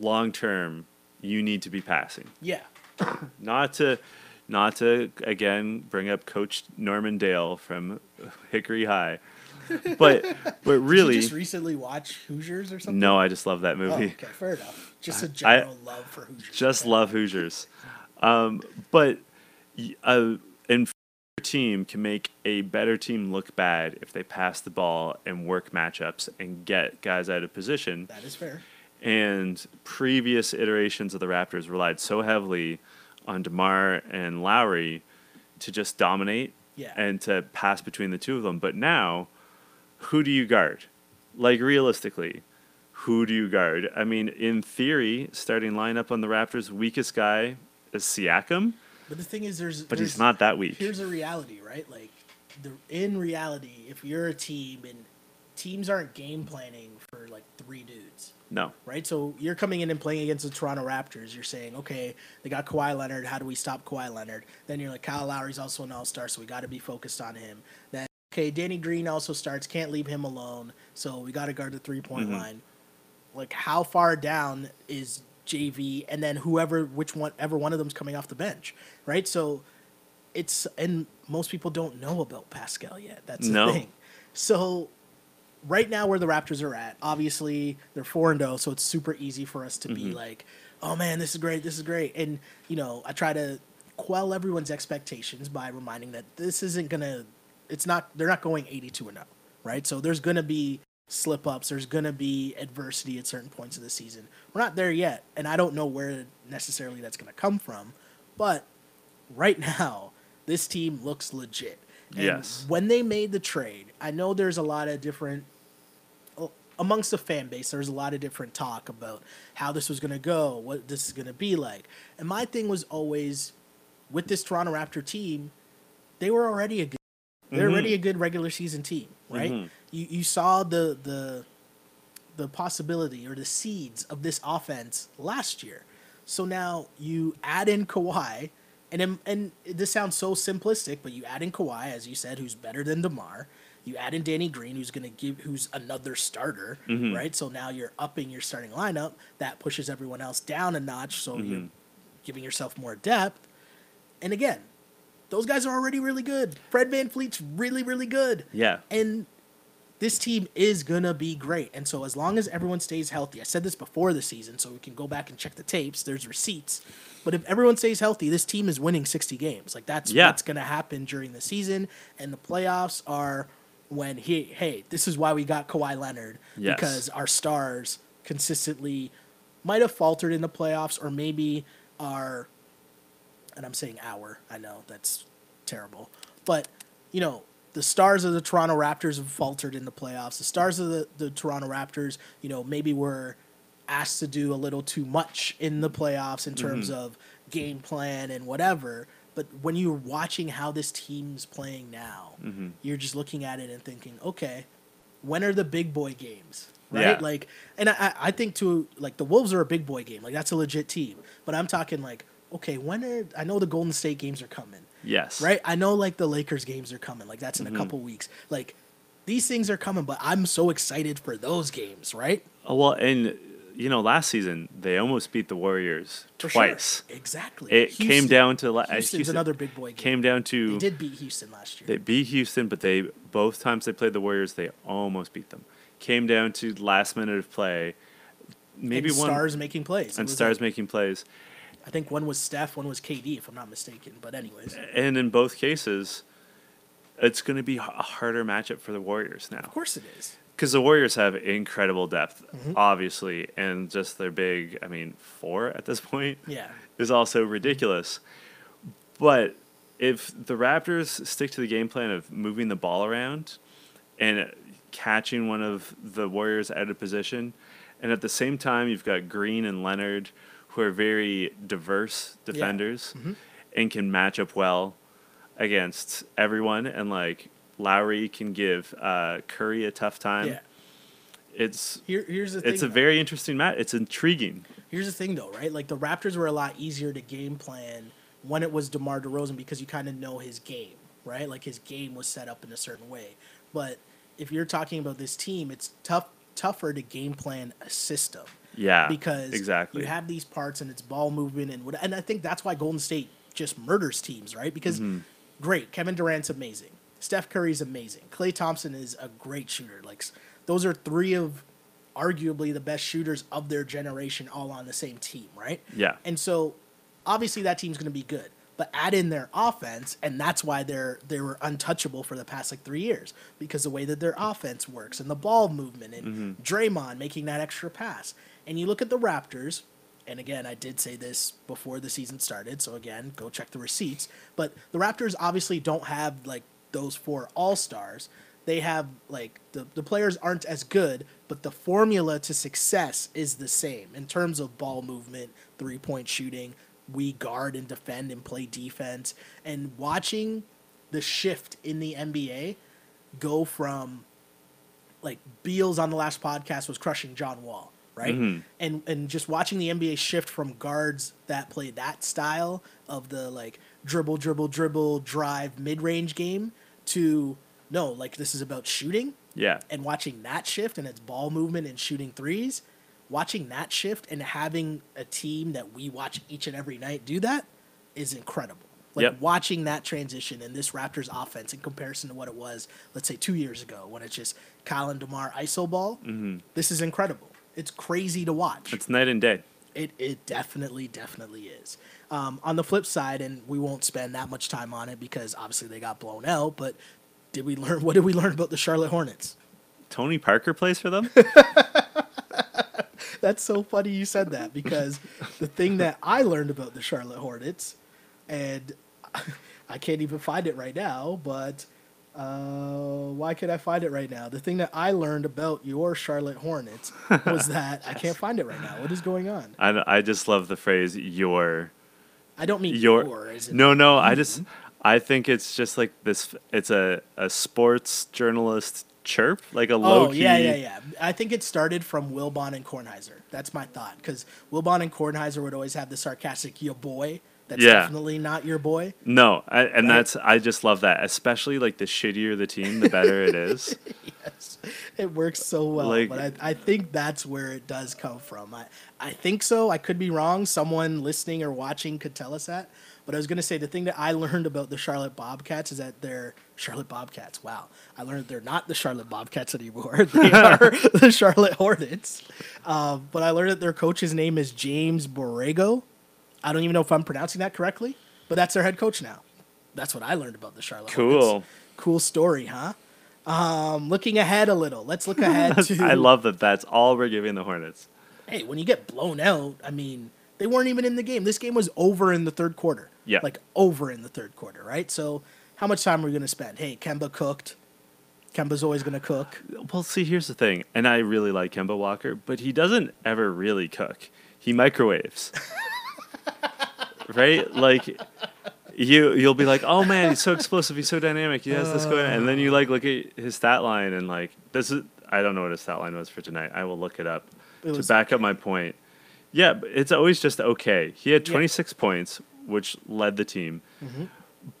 long term you need to be passing Yeah. not to not to again bring up coach norman dale from hickory high but but really you just recently watch Hoosiers or something? no i just love that Oh, movie okay, fair enough. Just a I- general love for Hoosiers. just love Hoosiers. Um, but uh, in team can make a better team look bad if they pass the ball and work matchups and get guys out of position. That is fair. And previous iterations of the Raptors relied so heavily on DeMar and Lowry to just dominate Yeah. and to pass between the two of them. But now, who do you guard? Like realistically, who do you guard? I mean, in theory, starting lineup on the Raptors, weakest guy is Siakam, But the thing is, there's but there's, he's not that weak. Here's a reality, right? Like, the in reality, if you're a team and teams aren't game planning for like three dudes, No. right? So you're coming in and playing against the Toronto Raptors. You're saying, okay, they got Kawhi Leonard. How do we stop Kawhi Leonard? Then you're like, Kyle Lowry's also an All Star, so we got to be focused on him. Then okay, Danny Green also starts. Can't leave him alone, so we got to guard the three point mm-hmm. line. Like, how far down is JV? And then whoever, which one, ever one of them's coming off the bench, right? So it's and most people don't know about Pascal yet. That's the No. thing. So right now where the Raptors are at, obviously they're four and zero, so it's super easy for us to be mm-hmm. like, "Oh man, this is great, this is great," and you know, I try to quell everyone's expectations by reminding that this isn't gonna, it's not, they're not going eighty two and zero, right? So there's gonna be slip ups, there's gonna be adversity at certain points of the season. We're not there yet, and I don't know where necessarily that's gonna come from, but right now this team looks legit. And Yes. When they made the trade, I know there's a lot of different amongst the fan base, there was a lot of different talk about how this was going to go, what this is going to be like. And my thing was always with this Toronto Raptor team, they were already a good they're mm-hmm. already a good regular season team, right? Mhm. You you saw the the the possibility or the seeds of this offense last year. So now you add in Kawhi, and then- and this sounds so simplistic, but you add in Kawhi, as you said, who's better than DeMar. You add in Danny Green, who's going to give, who's another starter, mm-hmm. right? So now you're upping your starting lineup. That pushes everyone else down a notch. So mm-hmm. you're giving yourself more depth. And again, those guys are already really good. Fred VanVleet's really, really good. Yeah. And this team is gonna be great. And so as long as everyone stays healthy, I said this before the season, so we can go back and check the tapes. There's receipts. But if everyone stays healthy, this team is winning 60 games. Like that's Yeah. what's gonna happen during the season. And the playoffs are when he hey, this is why we got Kawhi Leonard. Yes. Because our stars consistently might have faltered in the playoffs or maybe are and I'm saying our, I know that's terrible. But, you know, the stars of the Toronto Raptors have faltered in the playoffs. The stars of the, the Toronto Raptors, you know, maybe were asked to do a little too much in the playoffs in terms mm-hmm. of game plan and whatever. But when you're watching how this team's playing now, mm-hmm. you're just looking at it and thinking, okay, when are the big boy games? Right? Yeah. Like, and I, I think to like the Wolves are a big boy game. Like that's a legit team. But I'm talking like, okay, when are I know the Golden State games are coming, Yes. right? I know like the Lakers games are coming. Like that's in Mm-hmm. a couple weeks. Like these things are coming, but I'm so excited for those games, right? Oh, well, and you know, last season they almost beat the Warriors For sure. twice. Exactly. It came down to la- uh, Houston's Houston another big boy game. Came down to they did beat Houston last year. They beat Houston, but they both times they played the Warriors, they almost beat them. Came down to last minute of play. Maybe and one stars making plays. And stars like- making plays. I think one was Steph, one was KD, if I'm not mistaken. But anyways, And in both cases, it's going to be a harder matchup for the Warriors now. of course it is. Because the Warriors have incredible depth, Mm-hmm. obviously, and just their big, I mean, four at this point Yeah. is also ridiculous. But if the Raptors stick to the game plan of moving the ball around and catching one of the Warriors out of position, and at the same time you've got Green and Leonard who are very diverse defenders and can match up well against everyone, and like Lowry can give uh, Curry a tough time. Yeah. It's Here, here's the thing. it's a though. very interesting match. It's intriguing. Here's the thing, though, right? Like the Raptors were a lot easier to game plan when it was DeMar DeRozan because you kind of know his game, right? Like his game was set up in a certain way. But if you're talking about this team, it's tough, tougher to game plan a system Yeah, because exactly. you have these parts and it's ball movement and what. And I think that's why Golden State just murders teams, right? Because Mm-hmm. great, Kevin Durant's amazing, Steph Curry's amazing, Klay Thompson is a great shooter. Like those are three of arguably the best shooters of their generation all on the same team, right? Yeah. And so obviously that team's going to be good. but add in their offense, and that's why they're they were untouchable for the past like three years because the way that their offense works and the ball movement and Draymond making that extra pass. And you look at the Raptors, and again, I did say this before the season started, so again, go check the receipts. But the Raptors obviously don't have like those four all stars. They have like the, the players aren't as good, but the formula to success is the same in terms of ball movement, three point shooting. We guard and defend and play defense. And watching the shift in the NBA go from like Beals on the last podcast was crushing John Wall, right? Mm-hmm. And and just watching the NBA shift from guards that play that style of the like dribble, dribble, dribble, drive, mid range game to no, like this is about shooting Yeah. and watching that shift and its ball movement and shooting threes, watching that shift and having a team that we watch each and every night do that is incredible. Like Yep. watching that transition in this Raptors offense in comparison to what it was, let's say two years ago when it's just Kyle and DeMar iso ball. Mm-hmm. This is incredible. It's crazy to watch. It's night and day. It it definitely definitely is. Um, on the flip side, and we won't spend that much time on it because obviously they got blown out. But did we learn? What did we learn about the Charlotte Hornets? Tony Parker plays for them? That's so funny you said that because the thing that I learned about the Charlotte Hornets, and I can't even find it right now, but uh, why can't I find it right now? The thing that I learned about your Charlotte Hornets was that I can't find it right now. What is going on? I, I just love the phrase your I don't mean your your. no no i just i think it's just like this it's a, a sports journalist chirp like a low key. Oh key yeah, yeah, yeah. I think it started from Wilbon and Kornheiser. That's my thought because Wilbon and Kornheiser would always have the sarcastic "your boy." That's Yeah. definitely not your boy. no I, and Right. that's i just love that especially like the shittier the team the better it is yes, it works so well. Like- but I, I think that's where it does come from. I, I think so. I could be wrong. Someone listening or watching could tell us that. But I was going to say the thing that I learned about the Charlotte Bobcats is that they're Charlotte Bobcats. Wow. I learned they're not the Charlotte Bobcats anymore. They are the Charlotte Hornets. Uh, but I learned that their coach's name is James Borrego. I don't even know if I'm pronouncing that correctly, but that's their head coach now. That's what I learned about the Charlotte Cool. Hornets. Cool story, huh? Um, looking ahead a little. Let's look ahead to. i love that that's all we're giving the hornets Hey, when you get blown out, I mean, they weren't even in the game. This game was over in the third quarter. Yeah. Like over in the third quarter, right? So, how much time are we going to spend? Hey, Kemba cooked. Kemba's always going to cook. well see here's the thing and i really like kemba walker but he doesn't ever really cook he microwaves right like you you'll be like oh man he's so explosive he's so dynamic he has this going on. and then you like look at his stat line and like this is i don't know what his stat line was for tonight i will look it up It to back up my point yeah but it's always just okay he had Yeah. 26 points which led the team Mm-hmm.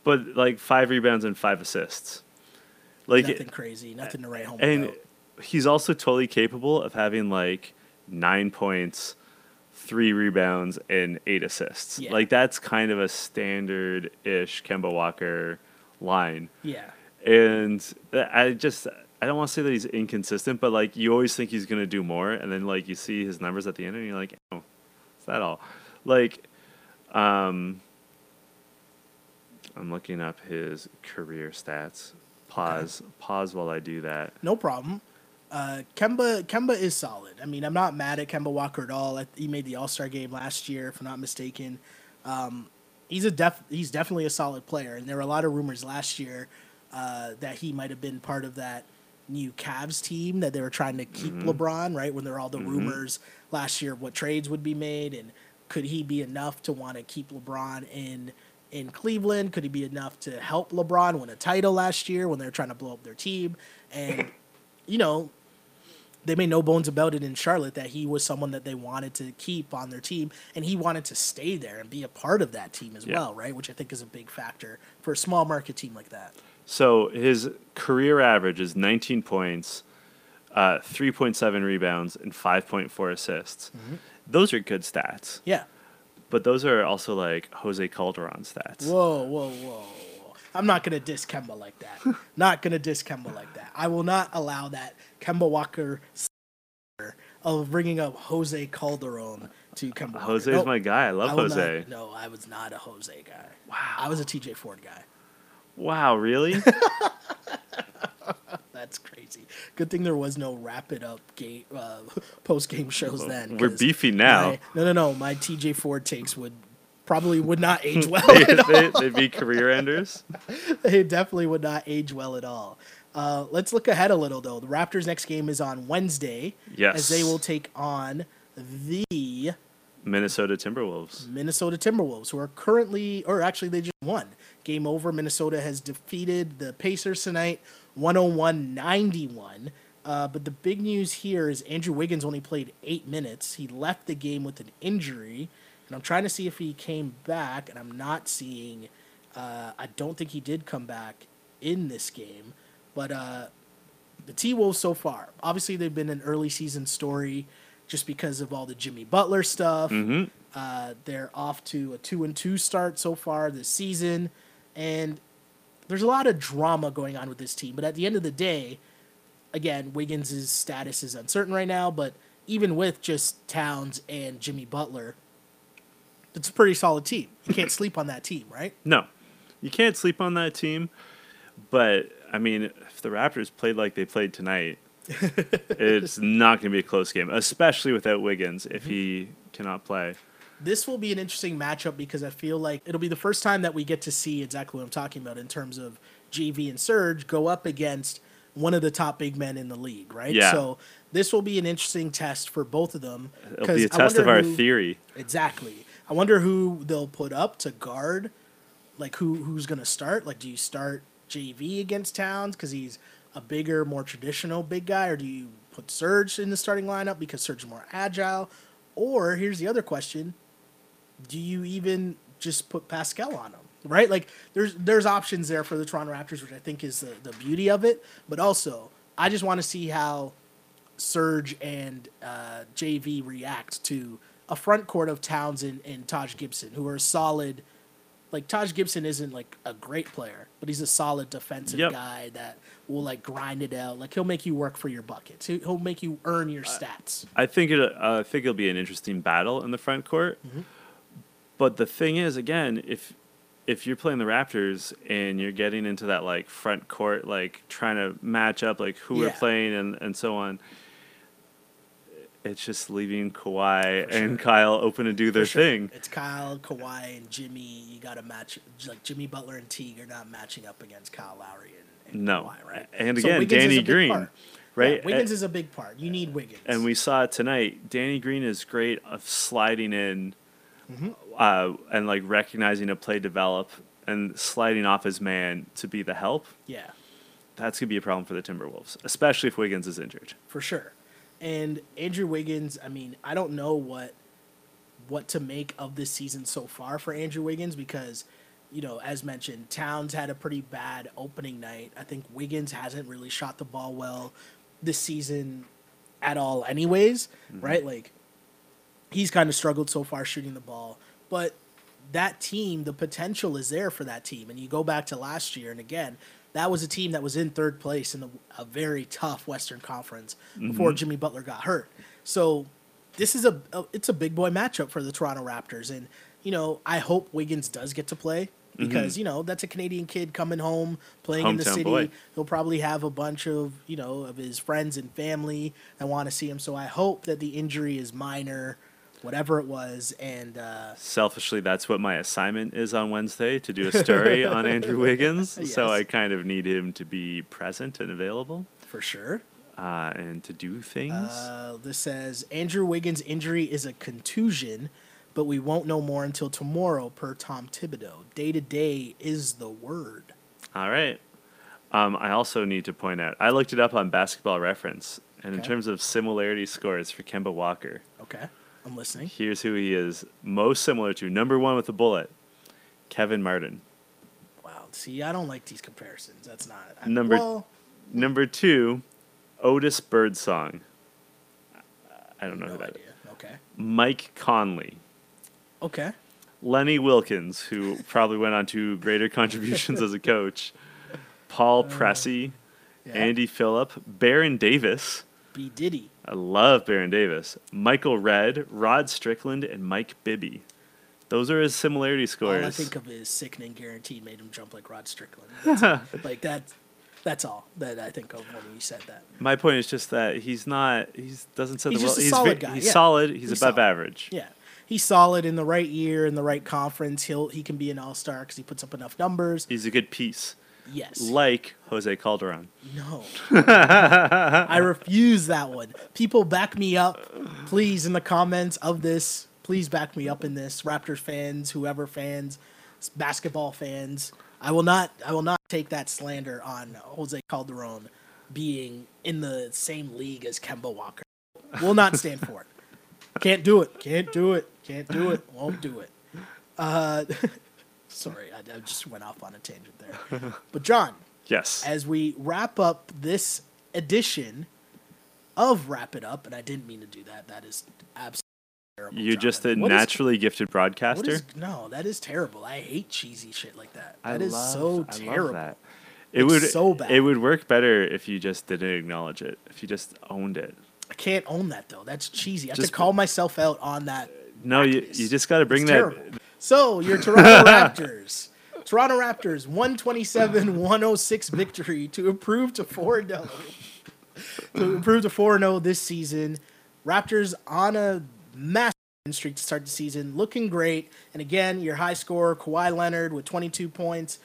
but like five rebounds and five assists like nothing crazy. Nothing to write home and about. he's also totally capable of having like nine points, three rebounds, and eight assists. Yeah. Like that's kind of a standard ish Kemba Walker line. Yeah. And I just I don't want to say that he's inconsistent, but like you always think he's gonna do more, and then like you see his numbers at the end, and you're like, oh, is that all? Like, um, I'm looking up his career stats. Pause. Pause while I do that. No problem. Uh, Kemba Kemba is solid. I mean, I'm not mad at Kemba Walker at all. He made the All Star game last year, if I'm not mistaken. Um, he's a def he's definitely a solid player, and there were a lot of rumors last year uh, that he might have been part of that new Cavs team that they were trying to keep LeBron right when there were all the rumors last year of what trades would be made and could he be enough to want to keep LeBron in in Cleveland? Could he be enough to help LeBron win a title last year when they were trying to blow up their team? And you know, they made no bones about it in Charlotte that he was someone that they wanted to keep on their team, and he wanted to stay there and be a part of that team as Yeah. well, right? Which I think is a big factor for a small market team like that. So his career average is 19 points, uh, 3.7 rebounds, and 5.4 assists. Those are good stats, Yeah. but those are also like Jose Calderon stats. Whoa, whoa, whoa. I'm not gonna diss Kemba like that. not gonna diss Kemba like that. I will not allow that Kemba Walker of bringing up Jose Calderon to Kemba Walker. Jose's Nope. my guy. I love I Jose. Not, no, I was not a Jose guy. Wow. I was a TJ Ford guy. Wow, really? That's crazy. Good thing there was no wrap it up game uh, post game shows then. We're beefy now. my- no, no, no. My TJ Ford takes would probably would not age well. they, at all. they, they'd be career enders. they definitely would not age well at all. Uh, let's look ahead a little though. The Raptors' next game is on Wednesday, Yes. as they will take on the Minnesota Timberwolves. Minnesota Timberwolves, who are currently, or actually, they just won. Game over. Minnesota has defeated the Pacers tonight, 101 91. Uh, but the big news here is Andrew Wiggins only played eight minutes. He left the game with an injury. And I'm trying to see if he came back, and I'm not seeing. Uh, I don't think he did come back in this game. But uh, the T Wolves so far, obviously, they've been an early season story just because of all the Jimmy Butler stuff. Mhm. Uh, they're off to a two and two start so far this season, and there's a lot of drama going on with this team. But at the end of the day, again, Wiggins' status is uncertain right now. But even with just Towns and Jimmy Butler, it's a pretty solid team. You can't sleep on that team, right? No, you can't sleep on that team. But I mean, if the Raptors played like they played tonight, it's not going to be a close game, especially without Wiggins if he cannot play. this will be an interesting matchup because I feel like it'll be the first time that we get to see exactly what I'm talking about in terms of JV and Serge go up against one of the top big men in the league, right? Yeah. So this will be an interesting test for both of them. It'll be a test of our who- theory. Exactly. I wonder who they'll put up to guard. Like who who's to start? Like do you start JV against Towns because he's a bigger, more traditional big guy, or do you put Serge in the starting lineup because Serge is more agile? Or here's the other question: Do you even just put Pascal on him? Right? Like there's there's options there for the Toronto Raptors, which I think is the, the beauty of it. But also, I just want to see how Serge and uh, JV react to a front court of Towns and, and Taj Gibson, who are solid. Like Taj Gibson isn't like a great player, but he's a solid defensive Yep. guy that will like grind it out. Like he'll make you work for your buckets. He- He'll make you earn your stats. I think it. Uh, I think it'll be an interesting battle in the front court. But the thing is, again, if if you're playing the Raptors and you're getting into that like front court, like trying to match up like who we're playing and and so on, it's just leaving Kawhi For and. Kyle open to do their sure. thing. It's Kyle, Kawhi, and Jimmy. You got to match like Jimmy Butler and Teague are not matching up against Kyle Lowry and, and No, Kawhi, right? and again, is Danny Green, part. right? Yeah, Wiggins A- is a big part. You need Wiggins. and we saw it tonight. Danny Green is great of sliding in, Mm-hmm. uh, and like recognizing a play develop and sliding off his man to be the help. yeah, That's gonna be a problem for the Timberwolves, especially if Wiggins is injured. for sure. And Andrew Wiggins, I mean, I don't know what what to make of this season so far for Andrew Wiggins because, you know, as mentioned, Towns had a pretty bad opening night. I think Wiggins hasn't really shot the ball well this season at all, anyways, mm-hmm. right? Like, he's kind of struggled so far shooting the ball, but that team, the potential is there for that team. And you go back to last year, and again, that was a team that was in third place in the, a very tough Western Conference mm-hmm. before Jimmy Butler got hurt. So this is a, a it's a big boy matchup for the Toronto Raptors, and you know I hope Wiggins does get to play mm-hmm. because you know that's a Canadian kid coming home playing in the city. boy. He'll probably have a bunch of you know of his friends and family that want to see him. So I hope that the injury is minor, whatever it was, and uh, Selfishly, that's what my assignment is on Wednesday to do a story on Andrew Wiggins. So I kind of need him to be present and available for sure. uh, and to do things. Uh, this says Andrew Wiggins' injury is a contusion, but we won't know more until tomorrow, per Tom Thibodeau. Day to day is the word. All right. Um, I also need to point out, I looked it up on Basketball Reference, and in terms of similarity scores for Kemba Walker, Okay, I'm listening. here's who he is most similar to. Number one with a bullet, Kevin Martin. Wow. See, I don't like these comparisons. That's not I- Number- Well, Number two, Otis Birdsong. I don't know no who that is. idea. Okay. Mike Conley. Okay. Lenny Wilkens, who probably went on to greater contributions as a coach. Paul uh, Pressey, Yeah. Andy Phillip, Baron Davis. B Diddy. I love Baron Davis. Michael Redd, Rod Strickland, and Mike Bibby. Those are his similarity scores. All. I think of is sickening guaranteed made him jump like Rod Strickland. That's- like that. That's all that I think of when you said that. My point is just that he's not. He doesn't set He's the world. a he's solid guy, He's yeah. solid. He's, He's above solid. average. Yeah, he's solid in the right year in the right conference. He'll he can be an all star because he puts up enough numbers. He's a good piece, Yes. like Jose Calderon. No. I refuse that one. People back me up, please, in the comments of this. Please back me up in this. Raptors fans, whoever fans, basketball fans. I will not I will not take that slander on Jose Calderon being in the same league as Kemba Walker. Will not stand for it. Can't do it. Can't do it. Can't do it. Won't do it. Uh, sorry, I, I just went off on a tangent there. But John, Yes. as we wrap up this edition of Wrap It Up, and I didn't mean to do that. That is absolutely terrible. You're just a. What is- naturally gifted broadcaster. is, no, that is terrible. I hate cheesy shit like that. I That is love- so I love terrible. that. It It's would so bad. It would work better if you just didn't acknowledge it. If you just owned it. I can't own that though. That's cheesy. I have Just- to call myself out on that. No, you, you just got to bring It's that. terrible. So your Toronto Raptors. Toronto Raptors 127-106 victory to improve to 4-0. to improve to 4-0 this season. Raptors on a massive streak to start the season, looking great. And again, your high scorer Kawhi Leonard with 22 points.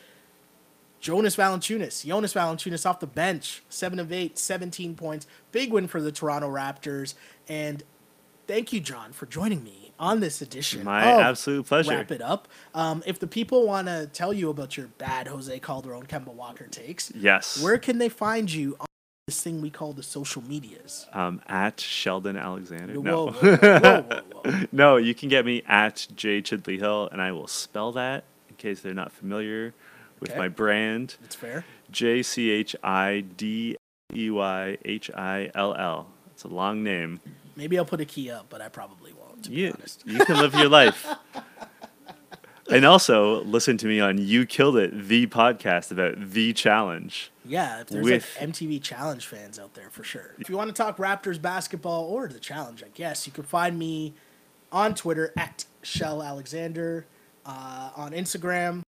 Jonas Valanciunas, Jonas Valanciunas off the bench, 7 of 8, 17 points. Big win for the Toronto Raptors. And thank you, John, for joining me on this edition. My absolute pleasure. Wrap it up. Um, if the people want to tell you about your bad Jose Calderon, Kemba Walker takes, Yes. where can they find you on this thing we call the social medias? um, at Sheldon Alexander. Whoa, No. whoa, whoa, whoa, whoa, whoa. no, you can get me at J Chidley Hill, and I will spell that in case they're not familiar with Okay. my brand. It's fair. J C H I D E Y H I L L. It's a long name. Maybe I'll put a key up, but I probably won't, to be You, honest. you can live your life. And also listen to me on You Killed It, the podcast about the challenge. Yeah, if there's With- like MTV Challenge fans out there for sure. If you want to talk Raptors basketball or the challenge, I guess you can find me on Twitter at Shell Alexander, uh, on Instagram,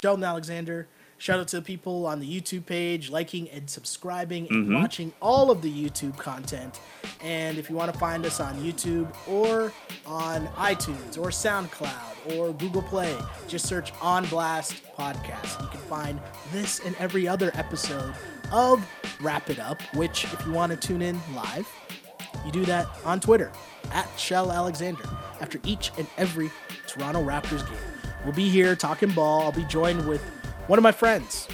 Sheldon Alexander. Shout out to the people on the YouTube page, liking and subscribing and Mhm. watching all of the YouTube content. And if you want to find us on YouTube or on iTunes or SoundCloud or Google Play, just search On Blast Podcast. You can find this and every other episode of Wrap It Up, which, if you want to tune in live, you do that on Twitter at Shell Alexander after each and every Toronto Raptors game. We'll be here talking ball. I'll be joined with one of my friends.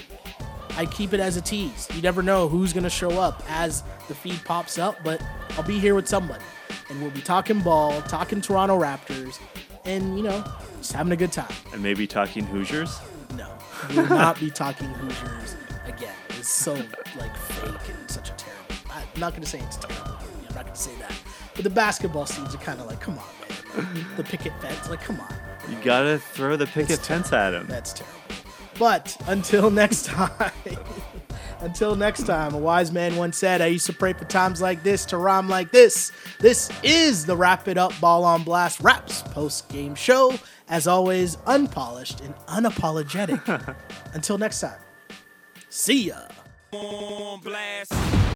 I keep it as a tease. You never know who's going to show up as the feed pops up, but I'll be here with somebody. And we'll be talking ball, talking Toronto Raptors, and, you know, just having a good time. And maybe talking Hoosiers. No, we will not be talking Hoosiers again. It's so like fake and such a terrible. I'm not gonna say it's terrible. I'm not gonna say that. But the basketball scenes are kind of like, come on, man. The picket fence, like, come on. You gotta throw the picket fence at him. That's terrible. But until next time, until next time, a wise man once said, I used to pray for times like this to rhyme like this. This is the Wrap It Up Ball on Blast Raps post game show. As always, unpolished and unapologetic. until next time, see ya. on blast.